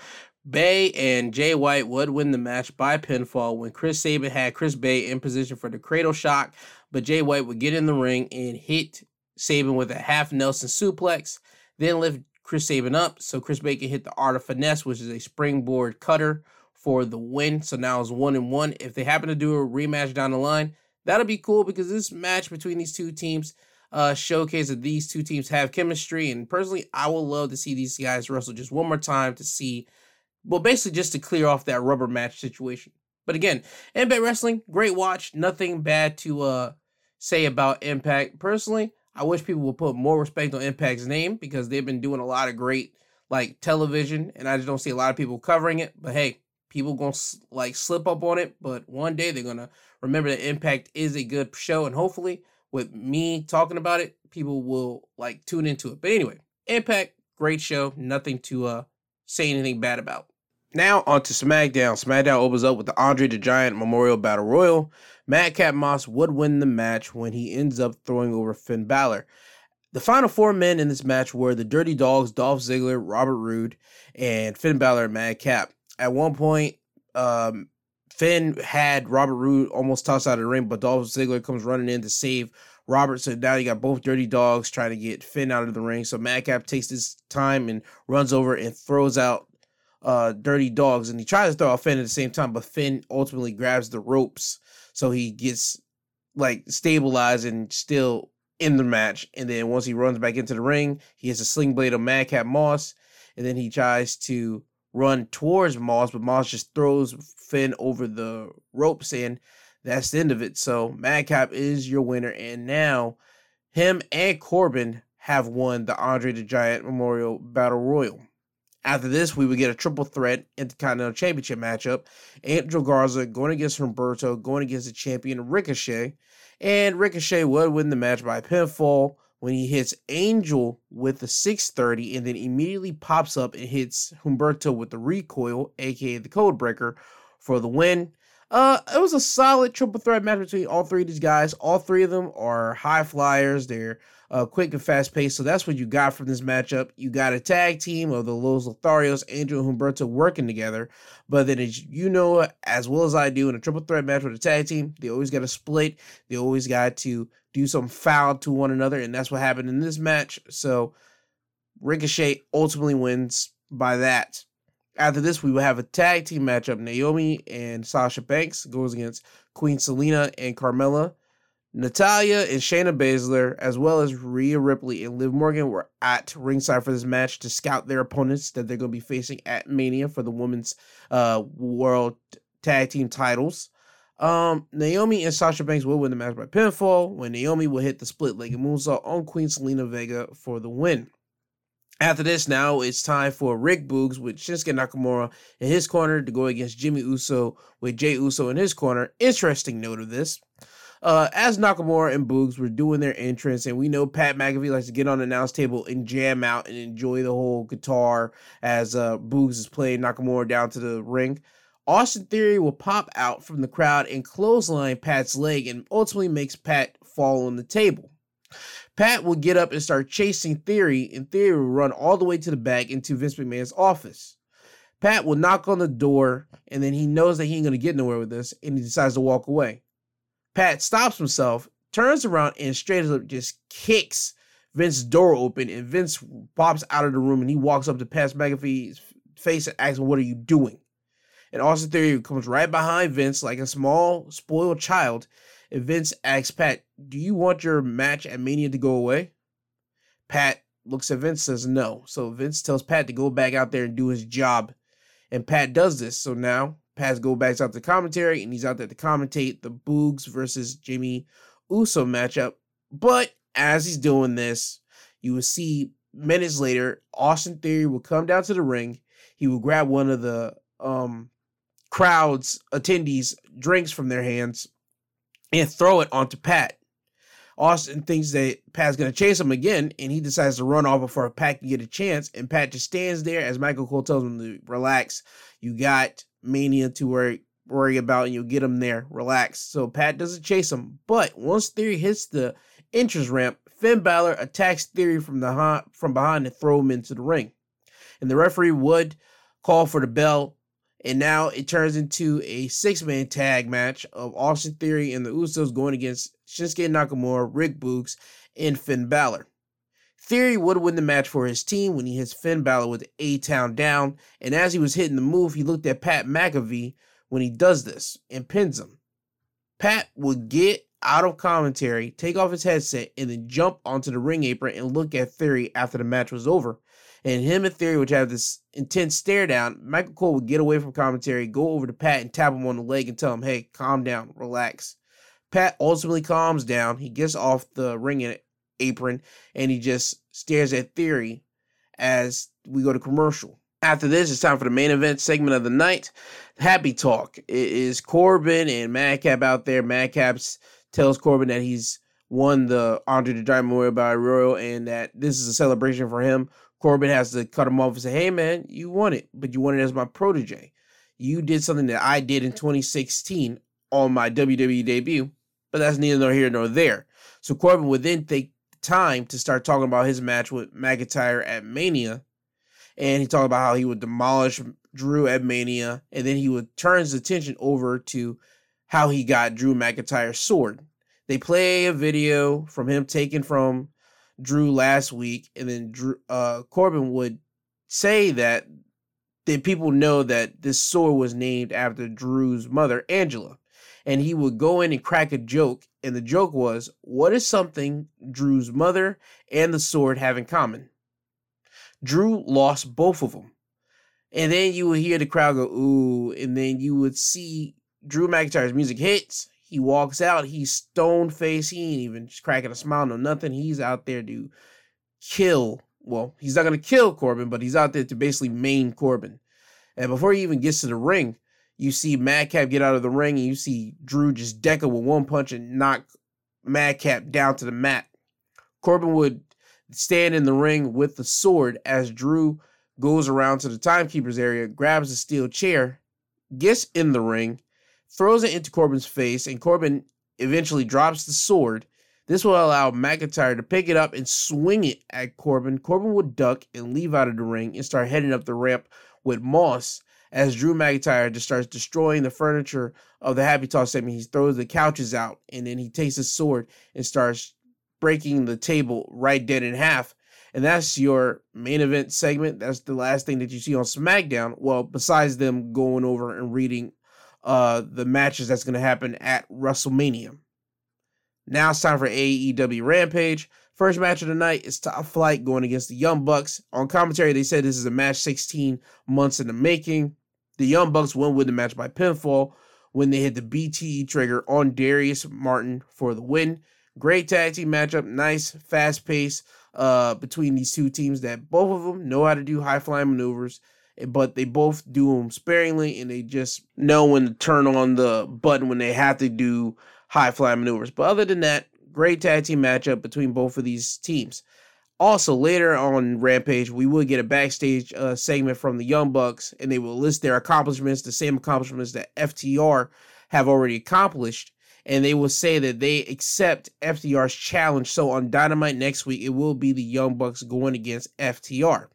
Bey and Jay White would win the match by pinfall when Chris Sabin had Chris Bey in position for the cradle shock, but Jay White would get in the ring and hit Sabin with a half Nelson suplex, then lift Chris Sabin up. So Chris Bey hit the Art of Finesse, which is a springboard cutter for the win. So now it's one and one. If they happen to do a rematch down the line, that'll be cool because this match between these two teams uh, showcase that these two teams have chemistry. And personally, I would love to see these guys wrestle just one more time to see, well, basically just to clear off that rubber match situation. But again, Impact Wrestling, great watch. Nothing bad to uh, say about Impact. Personally, I wish people would put more respect on Impact's name because they've been doing a lot of great like television, and I just don't see a lot of people covering it. But hey, people gonna like slip up on it, but one day they're gonna remember that Impact is a good show, and hopefully, with me talking about it, people will like tune into it. But anyway, Impact, great show, nothing to uh say anything bad about. Now on to SmackDown. SmackDown opens up with the Andre the Giant Memorial Battle Royal. Madcap Moss would win the match when he ends up throwing over Finn Balor. The final four men in this match were the Dirty Dogs, Dolph Ziggler, Robert Roode, and Finn Balor and Madcap. At one point, um, Finn had Robert Roode almost tossed out of the ring, but Dolph Ziggler comes running in to save Robert. So now you got both Dirty Dogs trying to get Finn out of the ring. So Madcap takes his time and runs over and throws out uh, Dirty Dogs, and he tries to throw out Finn at the same time, but Finn ultimately grabs the ropes so he gets like stabilized and still in the match. And then once he runs back into the ring, he has a sling blade of Madcap Moss, and then he tries to run towards Moss, but Moss just throws Finn over the ropes, and that's the end of it. So Madcap is your winner, and now him and Corbin have won the Andre the Giant Memorial Battle Royal. After this, we would get a triple threat Intercontinental Championship matchup. Angel Garza going against Humberto, going against the champion Ricochet. And Ricochet would win the match by pinfall when he hits Angel with the 630 and then immediately pops up and hits Humberto with the recoil, aka the code breaker, for the win. Uh, it was a solid triple threat match between all three of these guys. All three of them are high flyers. They're uh, quick and fast paced. So that's what you got from this matchup. You got a tag team of the Los Lotharios, Angel and Humberto working together. But then, as you know, as well as I do, in a triple threat match with a tag team, they always got to split. They always got to do some foul to one another. And that's what happened in this match. So Ricochet ultimately wins by that. After this, we will have a tag team matchup. Naomi and Sasha Banks goes against Queen Zelina and Carmella. Natalya and Shayna Baszler, as well as Rhea Ripley and Liv Morgan, were at ringside for this match to scout their opponents that they're going to be facing at Mania for the women's uh, world tag team titles. Um, Naomi and Sasha Banks will win the match by pinfall when Naomi will hit the split legged moonsault on Queen Zelina Vega for the win. After this, now it's time for Rick Boogs with Shinsuke Nakamura in his corner to go against Jimmy Uso with Jey Uso in his corner. Interesting note of this. Uh, as Nakamura and Boogs were doing their entrance, and we know Pat McAfee likes to get on the announce table and jam out and enjoy the whole guitar as uh, Boogs is playing Nakamura down to the ring. Austin Theory will pop out from the crowd and clothesline Pat's leg and ultimately makes Pat fall on the table. Pat will get up and start chasing Theory, and Theory will run all the way to the back into Vince McMahon's office. Pat will knock on the door, and then he knows that he ain't gonna get nowhere with this, and he decides to walk away. Pat stops himself, turns around, and straight up just kicks Vince's door open, and Vince pops out of the room, and he walks up to Pat McAfee's face and asks him, "What are you doing?" And Austin Theory comes right behind Vince like a small, spoiled child and Vince asks Pat, Do you want your match at Mania to go away? Pat looks at Vince says no. So Vince tells Pat to go back out there and do his job. And Pat does this. So now Pat goes back out to the commentary and he's out there to commentate the Boogs versus Jimmy Uso matchup. But as he's doing this, you will see minutes later, Austin Theory will come down to the ring. He will grab one of the um crowd's attendees drinks from their hands and throw it onto Pat. Austin thinks that Pat's going to chase him again, and he decides to run off before Pat can get a chance. And Pat just stands there as Michael Cole tells him to relax. You got Mania to worry worry about, and you'll get him there. Relax. So Pat doesn't chase him, but once Theory hits the entrance ramp, Finn Balor attacks Theory from the from behind and throw him into the ring. And the referee would call for the bell and now it turns into a six man tag match of Austin Theory and the Usos going against Shinsuke Nakamura, Rick Boogs, and Finn Balor. Theory would win the match for his team when he hits Finn Balor with A Town down, and as he was hitting the move, he looked at Pat McAfee when he does this and pins him. Pat would get out of commentary, take off his headset, and then jump onto the ring apron and look at Theory after the match was over and him and Theory would have this intense stare down. Michael Cole would get away from commentary, go over to Pat and tap him on the leg and tell him, hey, calm down, relax. Pat ultimately calms down. He gets off the ring apron and he just stares at Theory as we go to commercial. After this, it's time for the main event segment of the night. Happy Talk. It is Corbin and Madcap out there. Madcap tells Corbin that he's won the Andre the Giant Memorial Battle Royal and that this is a celebration for him. Corbin has to cut him off and say, hey, man, you won it, but you won it as my protege. You did something that I did in 2016 on my WWE debut, but that's neither nor here nor there. So Corbin would then take time to start talking about his match with McIntyre at Mania. And he talked about how he would demolish Drew at Mania. And then he would turn his attention over to how he got Drew McIntyre's sword. They play a video from him taken from Drew last week, and then Drew, uh, Corbin would say that that people know that this sword was named after Drew's mother, Angela. And he would go in and crack a joke, and the joke was, What is something Drew's mother and the sword have in common? Drew lost both of them. And then you would hear the crowd go, Ooh, and then you would see Drew McIntyre's music hits, he walks out, he's stone faced. He ain't even cracking a smile, no nothing. He's out there to kill. Well, he's not gonna kill Corbin, but he's out there to basically maim Corbin. And before he even gets to the ring, you see Madcap get out of the ring, and you see Drew just deck him with one punch and knock Madcap down to the mat. Corbin would stand in the ring with the sword as Drew goes around to the timekeeper's area, grabs a steel chair, gets in the ring, throws it into Corbin's face, and Corbin eventually drops the sword. This will allow McIntyre to pick it up and swing it at Corbin. Corbin would duck and leave out of the ring and start heading up the ramp with Moss as Drew McIntyre just starts destroying the furniture of the Happy Talk segment. He throws the couches out and then he takes his sword and starts breaking the table right dead in half. And that's your main event segment. That's the last thing that you see on SmackDown. Well, besides them going over and reading uh, the matches that's going to happen at WrestleMania. Now it's time for AEW Rampage. First match of the night is Top Flight going against the Young Bucks. On commentary, they said this is a match 16 months in the making. The Young Bucks won with the match by pinfall when they hit the BTE trigger on Darius Martin for the win. Great tag team matchup, nice, fast pace uh, between these two teams that both of them know how to do high flying maneuvers, but they both do them sparingly and they just know when to turn on the button when they have to do high fly maneuvers. But other than that, great tag team matchup between both of these teams. Also, later on Rampage, we will get a backstage uh, segment from the Young Bucks, and they will list their accomplishments, the same accomplishments that FTR have already accomplished, and they will say that they accept FTR's challenge. So on Dynamite next week, it will be the Young Bucks going against FTR.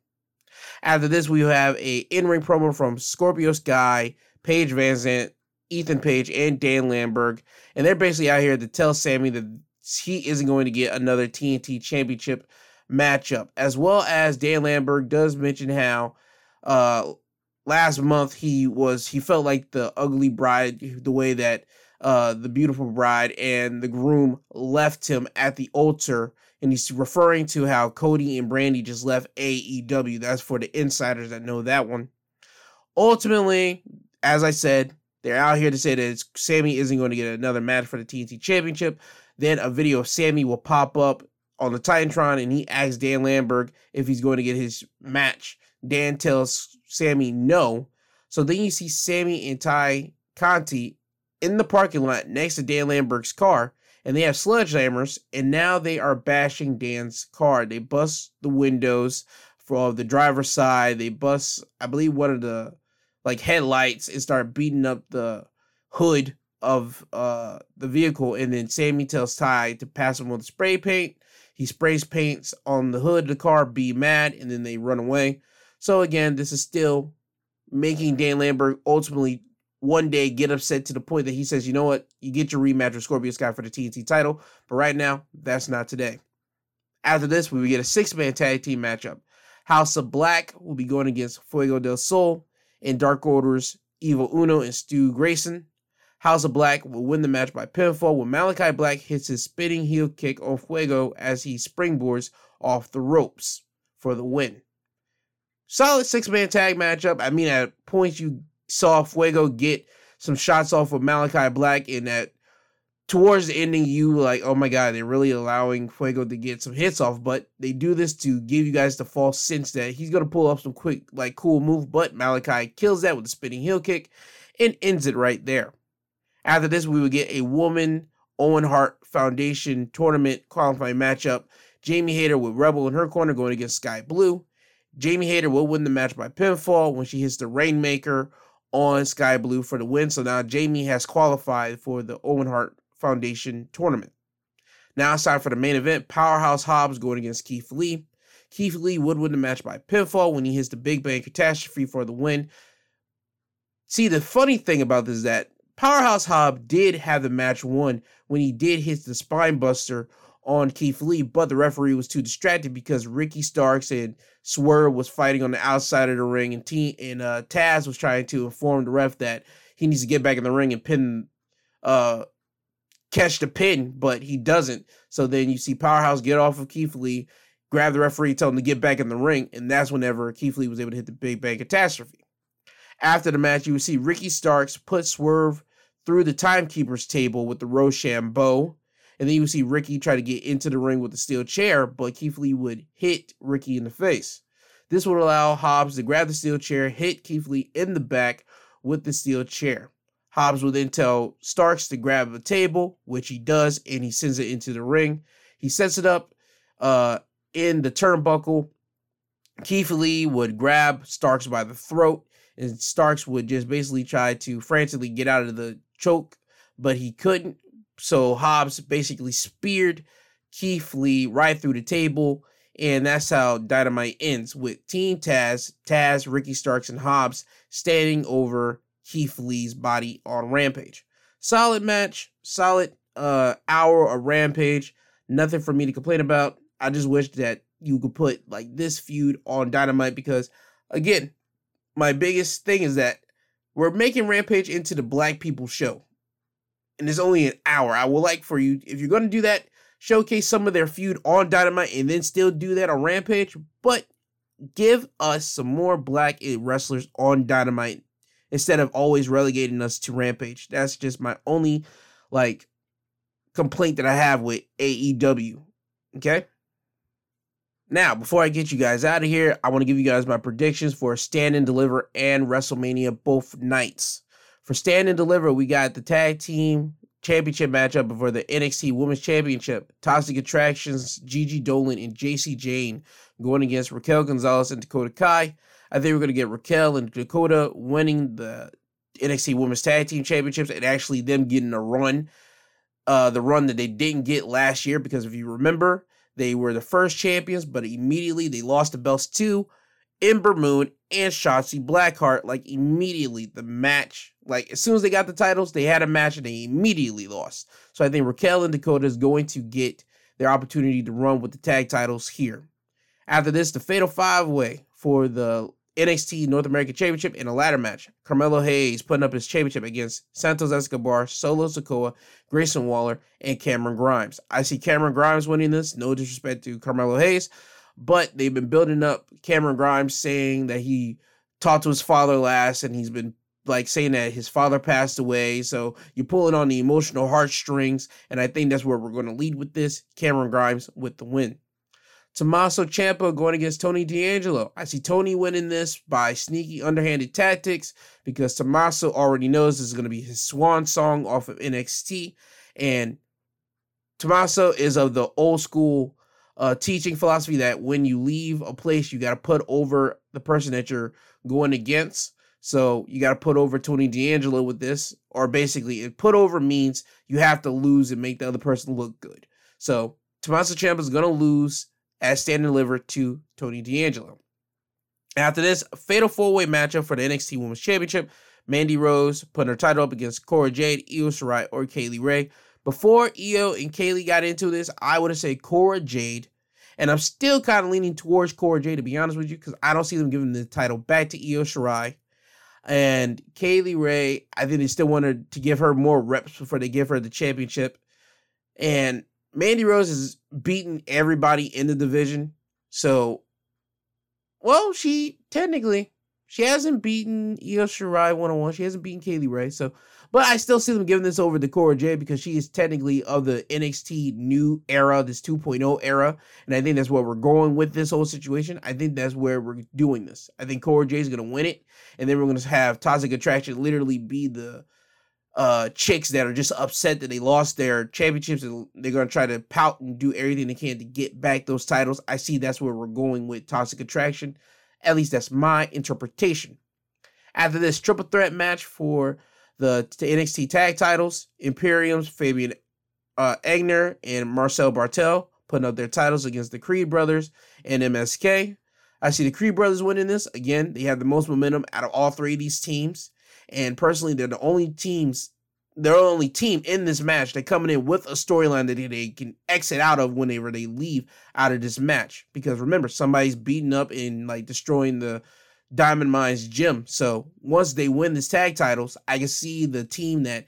After this, we have a in-ring promo from Scorpio Sky, Paige VanZant, Ethan Page, and Dan Lambert, and they're basically out here to tell Sammy that he isn't going to get another TNT Championship matchup, as well as Dan Lambert does mention how uh last month he was he felt like the ugly bride the way that uh the beautiful bride and the groom left him at the altar and he's referring to how Cody and Brandi just left AEW. That's for the insiders that know that one. Ultimately, as I said, they're out here to say that Sammy isn't going to get another match for the TNT Championship. Then a video of Sammy will pop up on the Titantron and he asks Dan Lambert if he's going to get his match. Dan tells Sammy no. So then you see Sammy and Tay Conti in the parking lot next to Dan Lambert's car and they have sledgehammers and now they are bashing Dan's car. They bust the windows from the driver's side. They bust, I believe, one of the like headlights and start beating up the hood of uh the vehicle. And then Sammy tells Ty to pass him with spray paint. He sprays paints on the hood of the car, be mad, and then they run away. So again, this is still making Dan Lambert ultimately one day get upset to the point that he says, you know what, you get your rematch with Scorpio Sky for the TNT title. But right now, that's not today. After this, we get a six-man tag team matchup. House of Black will be going against Fuego del Sol and Dark Order's Evil Uno and Stu Grayson. House of Black will win the match by pinfall when Malachi Black hits his spinning heel kick on Fuego as he springboards off the ropes for the win. Solid six man tag matchup. I mean, at points you saw Fuego get some shots off of Malachi Black, and that towards the ending, you like, oh my god, they're really allowing Fuego to get some hits off. But they do this to give you guys the false sense that he's gonna pull up some quick, like cool move. But Malachi kills that with a spinning heel kick and ends it right there. After this, we would get a woman Owen Hart Foundation tournament qualifying matchup. Jamie Hayter with Rebel in her corner going against Skye Blue. Jamie Hayter will win the match by pinfall when she hits the Rainmaker on Skye Blue for the win. So now Jamie has qualified for the Owen Hart Foundation tournament. Now it's time for the main event. Powerhouse Hobbs going against Keith Lee. Keith Lee would win the match by pinfall when he hits the Big Bang Catastrophe for the win. See, the funny thing about this is that Powerhouse Hobbs did have the match won when he did hit the spine buster on Keith Lee, but the referee was too distracted because Ricky Starks and Swerve was fighting on the outside of the ring, and T and uh, Taz was trying to inform the ref that he needs to get back in the ring and pin, uh, catch the pin, but he doesn't. So then you see Powerhouse get off of Keith Lee, grab the referee, tell him to get back in the ring, and that's whenever Keith Lee was able to hit the Big Bang Catastrophe. After the match, you would see Ricky Starks put Swerve through the timekeeper's table with the Roshambo. And then you would see Ricky try to get into the ring with the steel chair, but Keith Lee would hit Ricky in the face. This would allow Hobbs to grab the steel chair, hit Keith Lee in the back with the steel chair. Hobbs would then tell Starks to grab a table, which he does, and he sends it into the ring. He sets it up uh, in the turnbuckle. Keith Lee would grab Starks by the throat and Starks would just basically try to frantically get out of the choke, but he couldn't. So Hobbs basically speared Keith Lee right through the table, and that's how Dynamite ends with Team Taz, Taz, Ricky Starks, and Hobbs standing over Keith Lee's body on Rampage. Solid match, solid uh hour of Rampage. Nothing for me to complain about. I just wish that you could put like this feud on Dynamite because again, my biggest thing is that we're making Rampage into the black people show. And it's only an hour. I would like for you, if you're going to do that, showcase some of their feud on Dynamite and then still do that on Rampage. But give us some more black wrestlers on Dynamite instead of always relegating us to Rampage. That's just my only like complaint that I have with AEW. Okay? Now, before I get you guys out of here, I want to give you guys my predictions for Stand and Deliver and WrestleMania both nights. For Stand and Deliver, we got the tag team championship matchup for the NXT Women's Championship. Toxic Attractions, Gigi Dolin, and Jacy Jayne going against Raquel Gonzalez and Dakota Kai. I think we're going to get Raquel and Dakota winning the NXT Women's Tag Team Championships and actually them getting a run. Uh, the run that they didn't get last year because if you remember, they were the first champions, but immediately they lost the belts to Ember Moon and Shotzi Blackheart. Like immediately, the match, like as soon as they got the titles, they had a match and they immediately lost. So I think Raquel and Dakota is going to get their opportunity to run with the tag titles here. After this, the Fatal Five Way for the NXT North American Championship in a ladder match. Carmelo Hayes putting up his championship against Santos Escobar, Solo Sikoa, Grayson Waller, and Cameron Grimes. I see Cameron Grimes winning this. No disrespect to Carmelo Hayes, but they've been building up Cameron Grimes saying that he talked to his father last and he's been like saying that his father passed away. So you're pulling on the emotional heartstrings. And I think that's where we're going to lead with this. Cameron Grimes with the win. Tommaso Ciampa going against Tony D'Angelo. I see Tony winning this by sneaky, underhanded tactics because Tommaso already knows this is going to be his swan song off of NXT. And Tommaso is of the old school uh, teaching philosophy that when you leave a place, you got to put over the person that you're going against. So you got to put over Tony D'Angelo with this, or basically, put over means you have to lose and make the other person look good. So Tommaso Ciampa is going to lose as stand and deliver to Tony D'Angelo. After this, fatal four way matchup for the NXT Women's Championship. Mandy Rose putting her title up against Cora Jade, Io Shirai, or Kay Lee Ray. Before Io and Kay Lee got into this, I would have said Cora Jade. And I'm still kind of leaning towards Cora Jade, to be honest with you, because I don't see them giving the title back to Io Shirai. And Kay Lee Ray, I think they still wanted to give her more reps before they give her the championship. And Mandy Rose has beaten everybody in the division. So, well, she technically she hasn't beaten Io Shirai one on one. She hasn't beaten Kay Lee Ray. So, but I still see them giving this over to Cora Jade because she is technically of the NXT new era, this 2.0 era, and I think that's where we're going with this whole situation. I think that's where we're doing this. I think Cora Jade is going to win it, and then we're going to have Toxic Attraction literally be the uh chicks that are just upset that they lost their championships and they're going to try to pout and do everything they can to get back those titles. I see that's where we're going with Toxic Attraction. At least that's my interpretation. After this triple threat match for the NXT tag titles, Imperium's Fabian uh, Aichner and Marcel Barthel putting up their titles against the Creed brothers and MSK. I see the Creed brothers winning this. Again, they have the most momentum out of all three of these teams. And personally, they're the only teams, they're the only team in this match that coming in with a storyline that they can exit out of whenever they leave out of this match. Because remember, somebody's beating up and like destroying the Diamond Mines gym. So once they win this tag titles, I can see the team that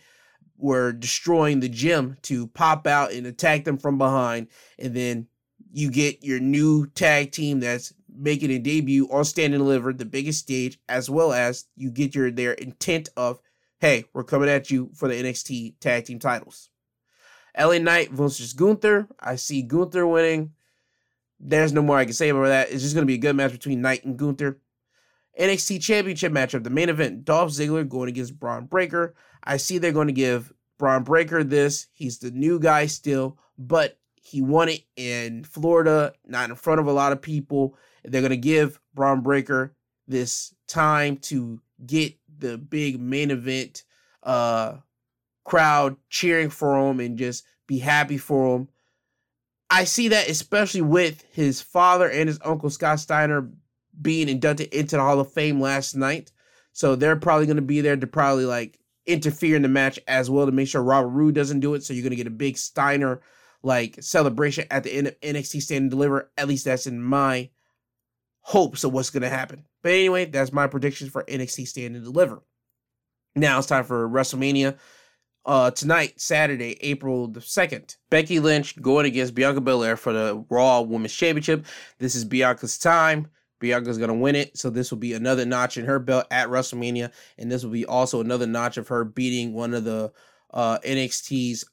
were destroying the gym to pop out and attack them from behind. And then you get your new tag team that's making a debut on Stand and Deliver, the biggest stage, as well as you get your their intent of, hey, we're coming at you for the NXT tag team titles. LA Knight versus Gunther. I see Gunther winning. There's no more I can say about that. It's just going to be a good match between Knight and Gunther. NXT Championship matchup, the main event, Dolph Ziggler going against Bron Breakker. I see they're going to give Bron Breakker this. He's the new guy still, but he won it in Florida, not in front of a lot of people. They're going to give Bron Breakker this time to get the big main event uh, crowd cheering for him and just be happy for him. I see that especially with his father and his uncle Scott Steiner being inducted into the Hall of Fame last night. So they're probably going to be there to probably like interfere in the match as well to make sure Robert Roode doesn't do it. So you're going to get a big Steiner like celebration at the end of NXT Stand and Deliver. At least that's in my hopes of what's gonna happen. But anyway, that's my predictions for NXT Stand and Deliver. Now it's time for WrestleMania. Uh, tonight, Saturday, April the 2nd, Becky Lynch going against Bianca Belair for the Raw Women's Championship. This is Bianca's time. Bianca's to win it. So this will be another notch in her belt at WrestleMania. And this will be also another notch of her beating one of the uh, NXT's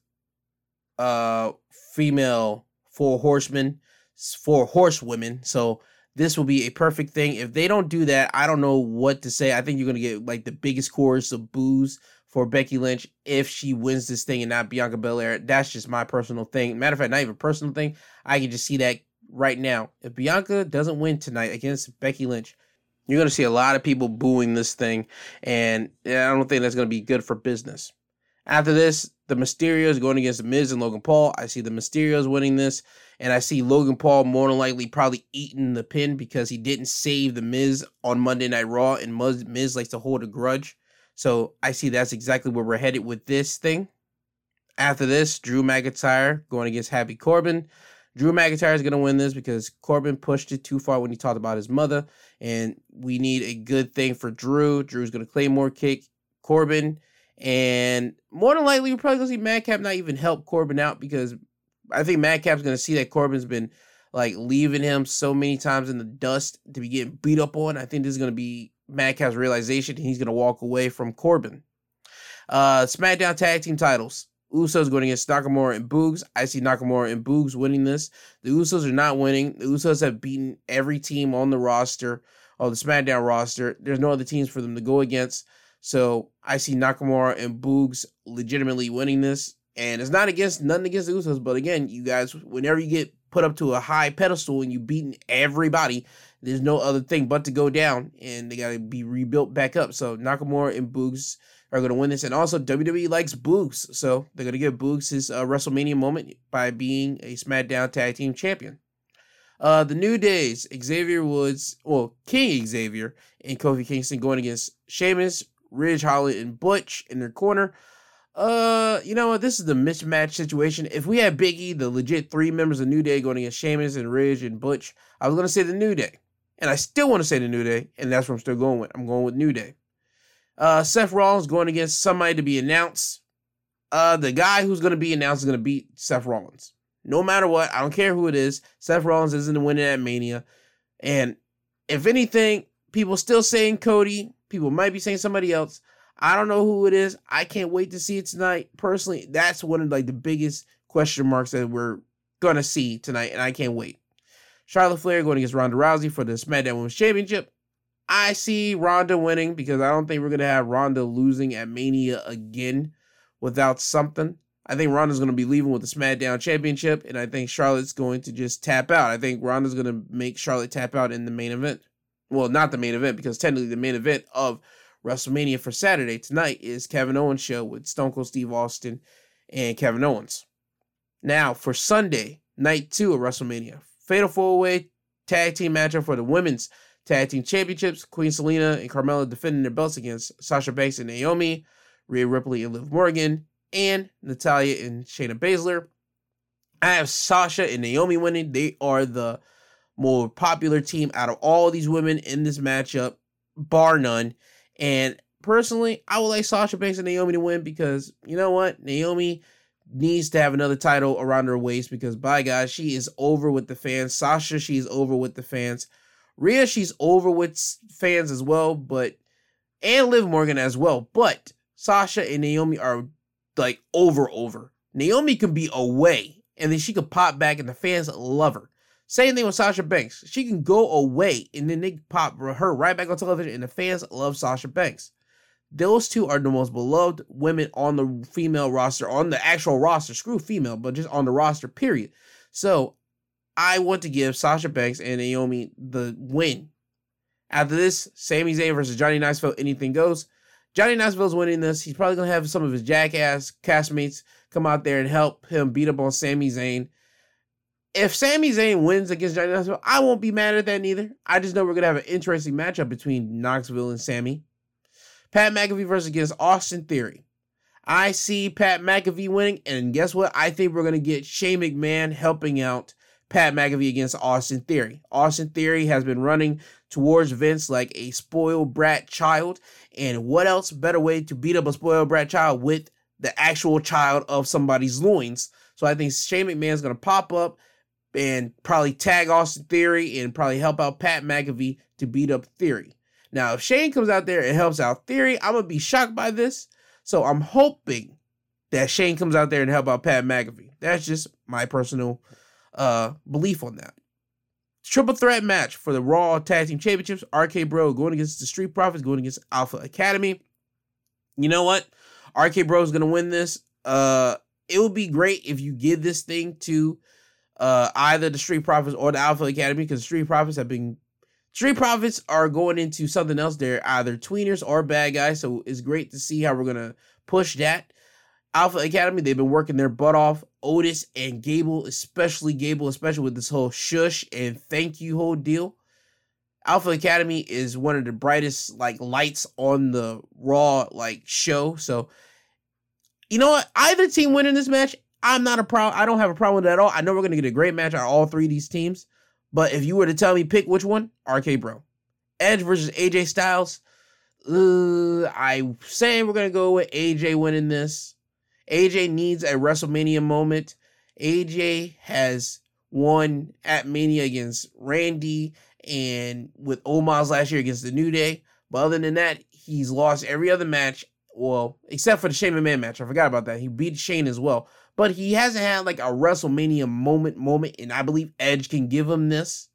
uh, female four horsemen, four horsewomen. So this will be a perfect thing. If they don't do that, I don't know what to say. I think you're to get like the biggest chorus of boos for Becky Lynch if she wins this thing and not Bianca Belair. That's just my personal thing. Matter of fact, not even personal thing. I can just see that right now. If Bianca doesn't win tonight against Becky Lynch, you're going to see a lot of people booing this thing, and I don't think that's going to be good for business. After this, the Mysterios going against the Miz and Logan Paul. I see the Mysterios winning this, and I see Logan Paul more than likely probably eating the pin because he didn't save the Miz on Monday Night Raw, and Miz, Miz likes to hold a grudge. So I see that's exactly where we're headed with this thing. After this, Drew McIntyre going against Happy Corbin. Drew McIntyre is going to win this because Corbin pushed it too far when he talked about his mother, and we need a good thing for Drew. Drew's going to claim Claymore kick Corbin, and more than likely, we're probably going to see Madcap not even help Corbin out because I think Madcap's going to see that Corbin's been like leaving him so many times in the dust to be getting beat up on. I think this is going to be Madcap's realization he's going to walk away from Corbin. Uh, SmackDown Tag Team titles. Usos going against Nakamura and Boogs. I see Nakamura and Boogs winning this. The Usos are not winning. The Usos have beaten every team on the roster, or the SmackDown roster. There's no other teams for them to go against. So I see Nakamura and Boogs legitimately winning this. And it's not against nothing against the Usos, but again, you guys, whenever you get put up to a high pedestal and you beaten everybody, there's no other thing but to go down, and they gotta be rebuilt back up. So Nakamura and Boogs are gonna win this, and also WWE likes Boogs, so they're gonna give Boogs his uh, WrestleMania moment by being a SmackDown Tag Team Champion. Uh, the New Days, Xavier Woods, well, King Xavier and Kofi Kingston going against Sheamus, Ridge Holland, and Butch in their corner. Uh, you know what? This is the mismatch situation. If we had Biggie, the legit three members of New Day going against Sheamus and Ridge and Butch, I was gonna say the New Day. And I still want to say the New Day, and that's what I'm still going with. I'm going with New Day. Uh, Seth Rollins going against somebody to be announced. Uh, the guy who's going to be announced is going to beat Seth Rollins. No matter what, I don't care who it is. Seth Rollins isn't winning at Mania. And if anything, people still saying Cody. People might be saying somebody else. I don't know who it is. I can't wait to see it tonight. Personally, that's one of like the biggest question marks that we're gonna see tonight, and I can't wait. Charlotte Flair going against Ronda Rousey for the SmackDown Women's Championship. I see Ronda winning because I don't think we're going to have Ronda losing at Mania again without something. I think Ronda's going to be leaving with the SmackDown Championship, and I think Charlotte's going to just tap out. I think Ronda's going to make Charlotte tap out in the main event. Well, not the main event, because technically the main event of WrestleMania for Saturday tonight is Kevin Owens' show with Stone Cold Steve Austin and Kevin Owens. Now, for Sunday, night two of WrestleMania, Fatal four way tag team matchup for the women's tag team championships. Queen Zelina and Carmella defending their belts against Sasha Banks and Naomi, Rhea Ripley and Liv Morgan, and Natalya and Shayna Baszler. I have Sasha and Naomi winning. They are the more popular team out of all these women in this matchup, bar none. And personally, I would like Sasha Banks and Naomi to win because you know what? Naomi needs to have another title around her waist because by God, she is over with the fans. Sasha, she's over with the fans. Rhea, she's over with fans as well, but and Liv Morgan as well. But Sasha and Naomi are like over over. Naomi can be away and then she could pop back and the fans love her. Same thing with Sasha Banks. She can go away and then they pop her right back on television and the fans love Sasha Banks. Those two are the most beloved women on the female roster, on the actual roster. Screw female, but just on the roster, period. So I want to give Sasha Banks and Naomi the win. After this, Sami Zayn versus Johnny Knoxville, anything goes. Johnny Knoxville's winning this. He's probably going to have some of his jackass castmates come out there and help him beat up on Sami Zayn. If Sami Zayn wins against Johnny Knoxville, I won't be mad at that neither. I just know we're going to have an interesting matchup between Knoxville and Sami. Pat McAfee versus against Austin Theory. I see Pat McAfee winning, and guess what? I think we're gonna get Shane McMahon helping out Pat McAfee against Austin Theory. Austin Theory has been running towards Vince like a spoiled brat child, and what else better way to beat up a spoiled brat child with the actual child of somebody's loins? So I think Shane McMahon's gonna pop up and probably tag Austin Theory and probably help out Pat McAfee to beat up Theory. Now, if Shane comes out there and helps out Theory, I'm gonna be shocked by this. So I'm hoping that Shane comes out there and help out Pat McAfee. That's just my personal uh belief on that. Triple threat match for the Raw Tag Team Championships. RK Bro going against the Street Profits, going against Alpha Academy. You know what? RK Bro is gonna win this. Uh, it would be great if you give this thing to uh either the Street Profits or the Alpha Academy because Street Profits have been Street Profits are going into something else. They're either tweeners or bad guys, so it's great to see how we're gonna push that. Alpha Academy, they've been working their butt off. Otis and Gable, especially Gable, especially with this whole shush and thank you whole deal. Alpha Academy is one of the brightest like lights on the Raw like show. So, you know what? Either team winning this match, I'm not a problem. I don't have a problem with it at all. I know we're gonna get a great match out of all three of these teams. But if you were to tell me pick which one, RK Bro, Edge versus AJ Styles, uh, I say we're gonna go with AJ winning this. AJ needs a WrestleMania moment. AJ has won at Mania against Randy and with Omos last year against the New Day. But other than that, he's lost every other match. Well, except for the Shane McMahon match. I forgot about that. He beat Shane as well but he hasn't had like a WrestleMania moment moment, and I believe Edge can give him this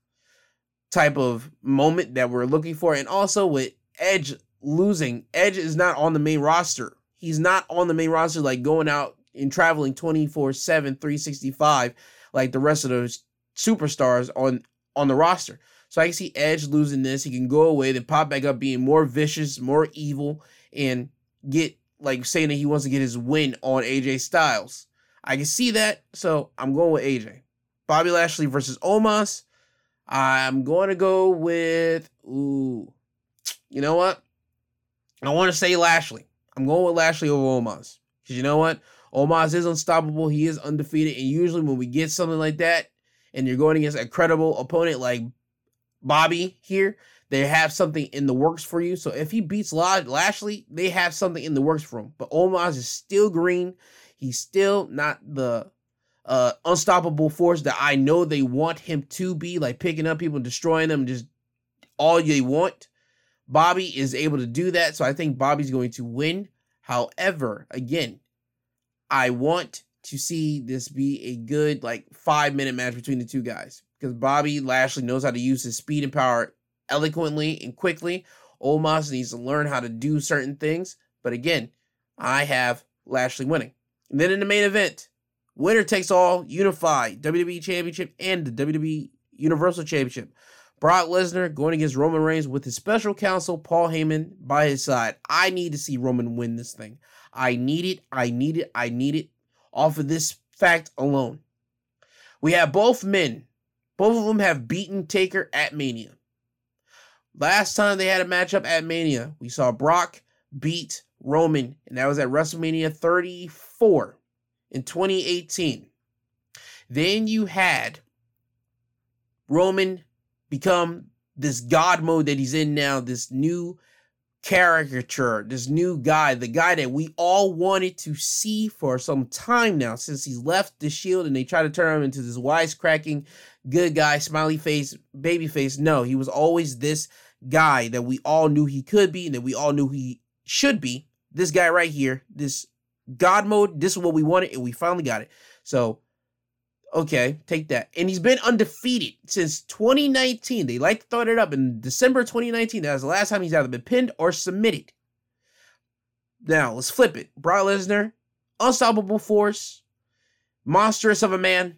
type of moment that we're looking for. And also with Edge losing, Edge is not on the main roster. He's not on the main roster like going out and traveling 24/7 365 like the rest of those superstars on on the roster. So I can see Edge losing this. He can go away, then pop back up being more vicious, more evil, and get like saying that he wants to get his win on AJ Styles. I can see that, so I'm going with AJ. Bobby Lashley versus Omos. I'm going to go with ooh. You know what? I want to say Lashley. I'm going with Lashley over Omos. Because you know what? Omos is unstoppable. He is undefeated. And usually when we get something like that, and you're going against a credible opponent like Bobby here, they have something in the works for you. So if he beats Lashley, they have something in the works for him. But Omos is still green. He's still not the uh, unstoppable force that I know they want him to be, like picking up people destroying them, just all they want. Bobby is able to do that, so I think Bobby's going to win. However, again, I want to see this be a good like five minute match between the two guys because Bobby Lashley knows how to use his speed and power eloquently and quickly. Omos needs to learn how to do certain things, but again, I have Lashley winning. And then in the main event, winner takes all, unified WWE Championship and the WWE Universal Championship. Brock Lesnar going against Roman Reigns with his special counsel, Paul Heyman, by his side. I need to see Roman win this thing. I need it. I need it. I need it off of this fact alone. We have both men. Both of them have beaten Taker at Mania. Last time they had a matchup at Mania, we saw Brock beat Roman, and that was at WrestleMania 34 in 2018. Then you had Roman become this God mode that he's in now, this new caricature, this new guy, the guy that we all wanted to see for some time now since he's left the shield and they try to turn him into this wisecracking good guy, smiley face, baby face. No, he was always this guy that we all knew he could be and that we all knew he should be this guy right here, this God mode, this is what we wanted, and we finally got it. So, okay, take that. And he's been undefeated since 2019. They like to throw it up in December 2019. That was the last time he's either been pinned or submitted. Now, let's flip it. Brock Lesnar, unstoppable force, monstrous of a man.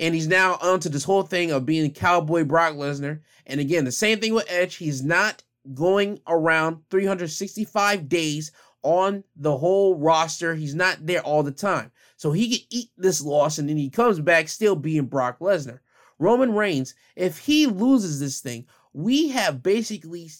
And he's now onto this whole thing of being cowboy Brock Lesnar. And again, the same thing with Edge. He's not going around 365 days on the whole roster. He's not there all the time. So he can eat this loss and then he comes back still being Brock Lesnar. Roman Reigns, if he loses this thing, we have basically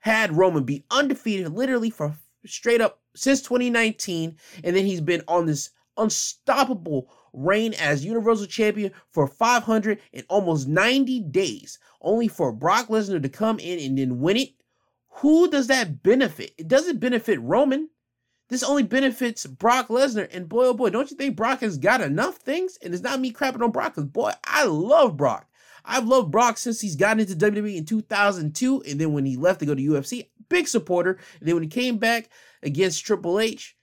had Roman be undefeated literally for straight up since 2019, and then he's been on this unstoppable reign as Universal Champion for 500 and almost 90 days, only for Brock Lesnar to come in and then win it. Who does that benefit? It doesn't benefit Roman. This only benefits Brock Lesnar. And boy, oh boy, don't you think Brock has got enough things? And it's not me crapping on Brock, because boy, I love Brock. I've loved Brock since he's gotten into WWE in 2002. And then when he left to go to UFC, big supporter. And then when he came back against Triple H,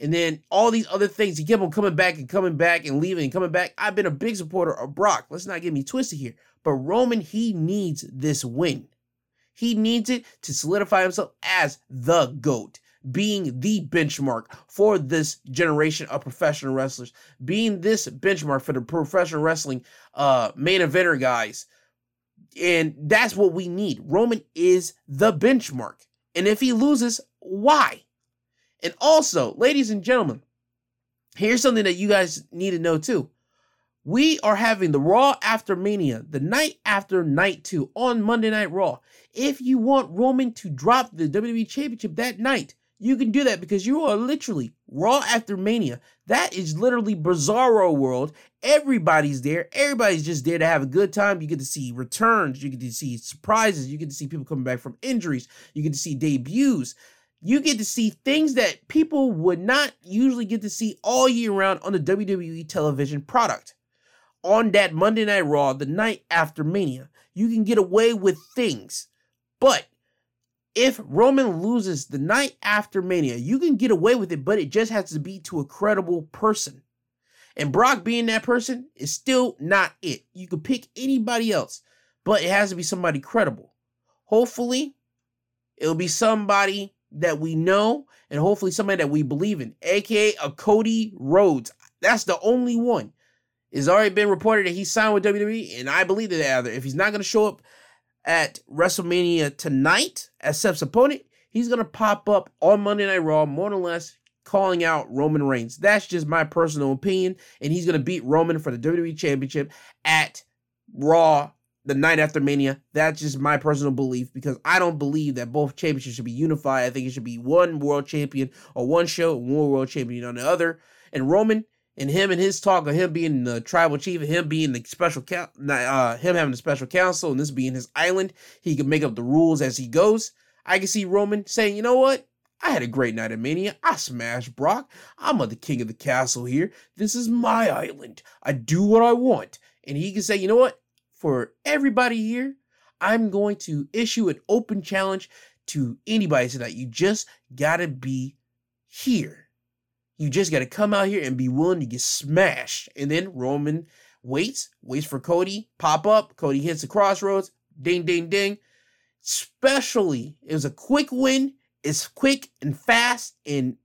and then all these other things, he kept on coming back and coming back and leaving and coming back. I've been a big supporter of Brock. Let's not get me twisted here. But Roman, he needs this win. He needs it to solidify himself as the GOAT, being the benchmark for this generation of professional wrestlers, being this benchmark for the professional wrestling uh, main eventer guys. And that's what we need. Roman is the benchmark. And if he loses, why? And also, ladies and gentlemen, here's something that you guys need to know too. We are having the Raw after Mania, the night after night two on Monday Night Raw. If you want Roman to drop the WWE Championship that night, you can do that because you are literally Raw after Mania. That is literally Bizarro World. Everybody's there. Everybody's just there to have a good time. You get to see returns. You get to see surprises. You get to see people coming back from injuries. You get to see debuts you get to see things that people would not usually get to see all year round on the WWE television product. On that Monday Night Raw, the night after Mania, you can get away with things. But if Roman loses the night after Mania, you can get away with it, but it just has to be to a credible person. And Brock being that person is still not it. You could pick anybody else, but it has to be somebody credible. Hopefully, it'll be somebody that we know and hopefully somebody that we believe in, aka a Cody Rhodes. That's the only one. It's already been reported that he signed with WWE, and I believe that either if he's not going to show up at WrestleMania tonight as Seth's opponent, he's going to pop up on Monday Night Raw, more or less calling out Roman Reigns. That's just my personal opinion, and he's going to beat Roman for the WWE Championship at Raw the night after Mania. That's just my personal belief because I don't believe that both championships should be unified. I think it should be one world champion or one show, one world champion on the other. And Roman and him and his talk of him being the tribal chief and him being the special count, uh, him having the special council and this being his island, he can make up the rules as he goes. I can see Roman saying, you know what? I had a great night at Mania. I smashed Brock. I'm the king of the castle here. This is my island. I do what I want. And he can say, you know what? for everybody here, I'm going to issue an open challenge to anybody tonight. You just gotta be here. You just gotta come out here and be willing to get smashed. And then Roman waits, waits for Cody, pop up. Cody hits the crossroads, ding, ding, ding. Especially, it was a quick win. It's quick and fast and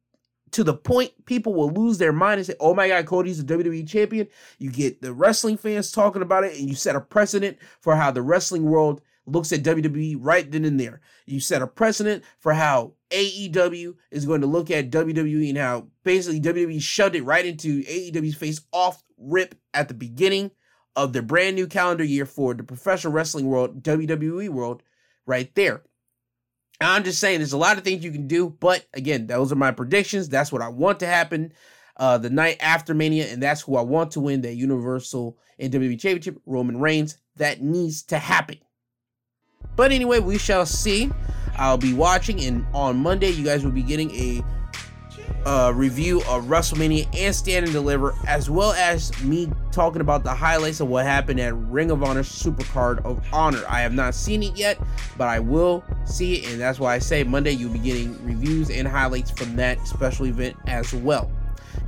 to the point people will lose their mind and say, "Oh my God, Cody's the WWE champion." You get the wrestling fans talking about it, and you set a precedent for how the wrestling world looks at WWE right then and there. You set a precedent for how AEW is going to look at WWE and how basically WWE shoved it right into AEW's face off rip at the beginning of their brand new calendar year for the professional wrestling world, WWE world, right there. I'm just saying there's a lot of things you can do, but again, those are my predictions. That's what I want to happen uh, the night after Mania, and that's who I want to win the Universal and WWE Championship, Roman Reigns. That needs to happen. But anyway, we shall see. I'll be watching, and on Monday, you guys will be getting a uh, review of WrestleMania and Stand and Deliver, as well as me talking about the highlights of what happened at Ring of Honor Supercard of Honor. I have not seen it yet, but I will see it, and that's why I say Monday you'll be getting reviews and highlights from that special event as well.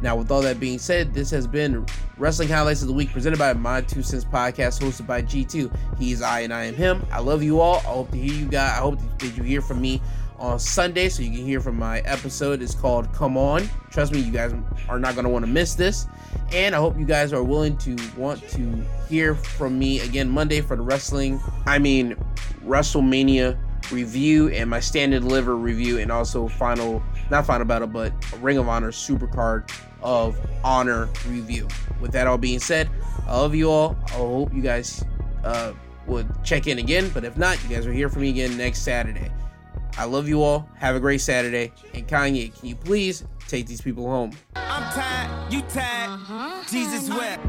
Now, with all that being said, this has been Wrestling Highlights of the Week presented by My Two Cents Podcast, hosted by G2. He's I and I am him. I love you all. I hope to hear you guys. I hope that you hear from me on Sunday, so you can hear from my episode. It's called Come On. Trust me, you guys are not going to want to miss this. And I hope you guys are willing to want to hear from me again Monday for the wrestling, I mean, WrestleMania review and my stand and deliver review, and also final, not final battle, but Ring of Honor Supercard of Honor review. With that all being said, I love you all. I hope you guys uh, would check in again, but if not, you guys are here for me again next Saturday. I love you all. Have a great Saturday. And Kanye, can you please take these people home? I'm tired, you tired. Jesus wept.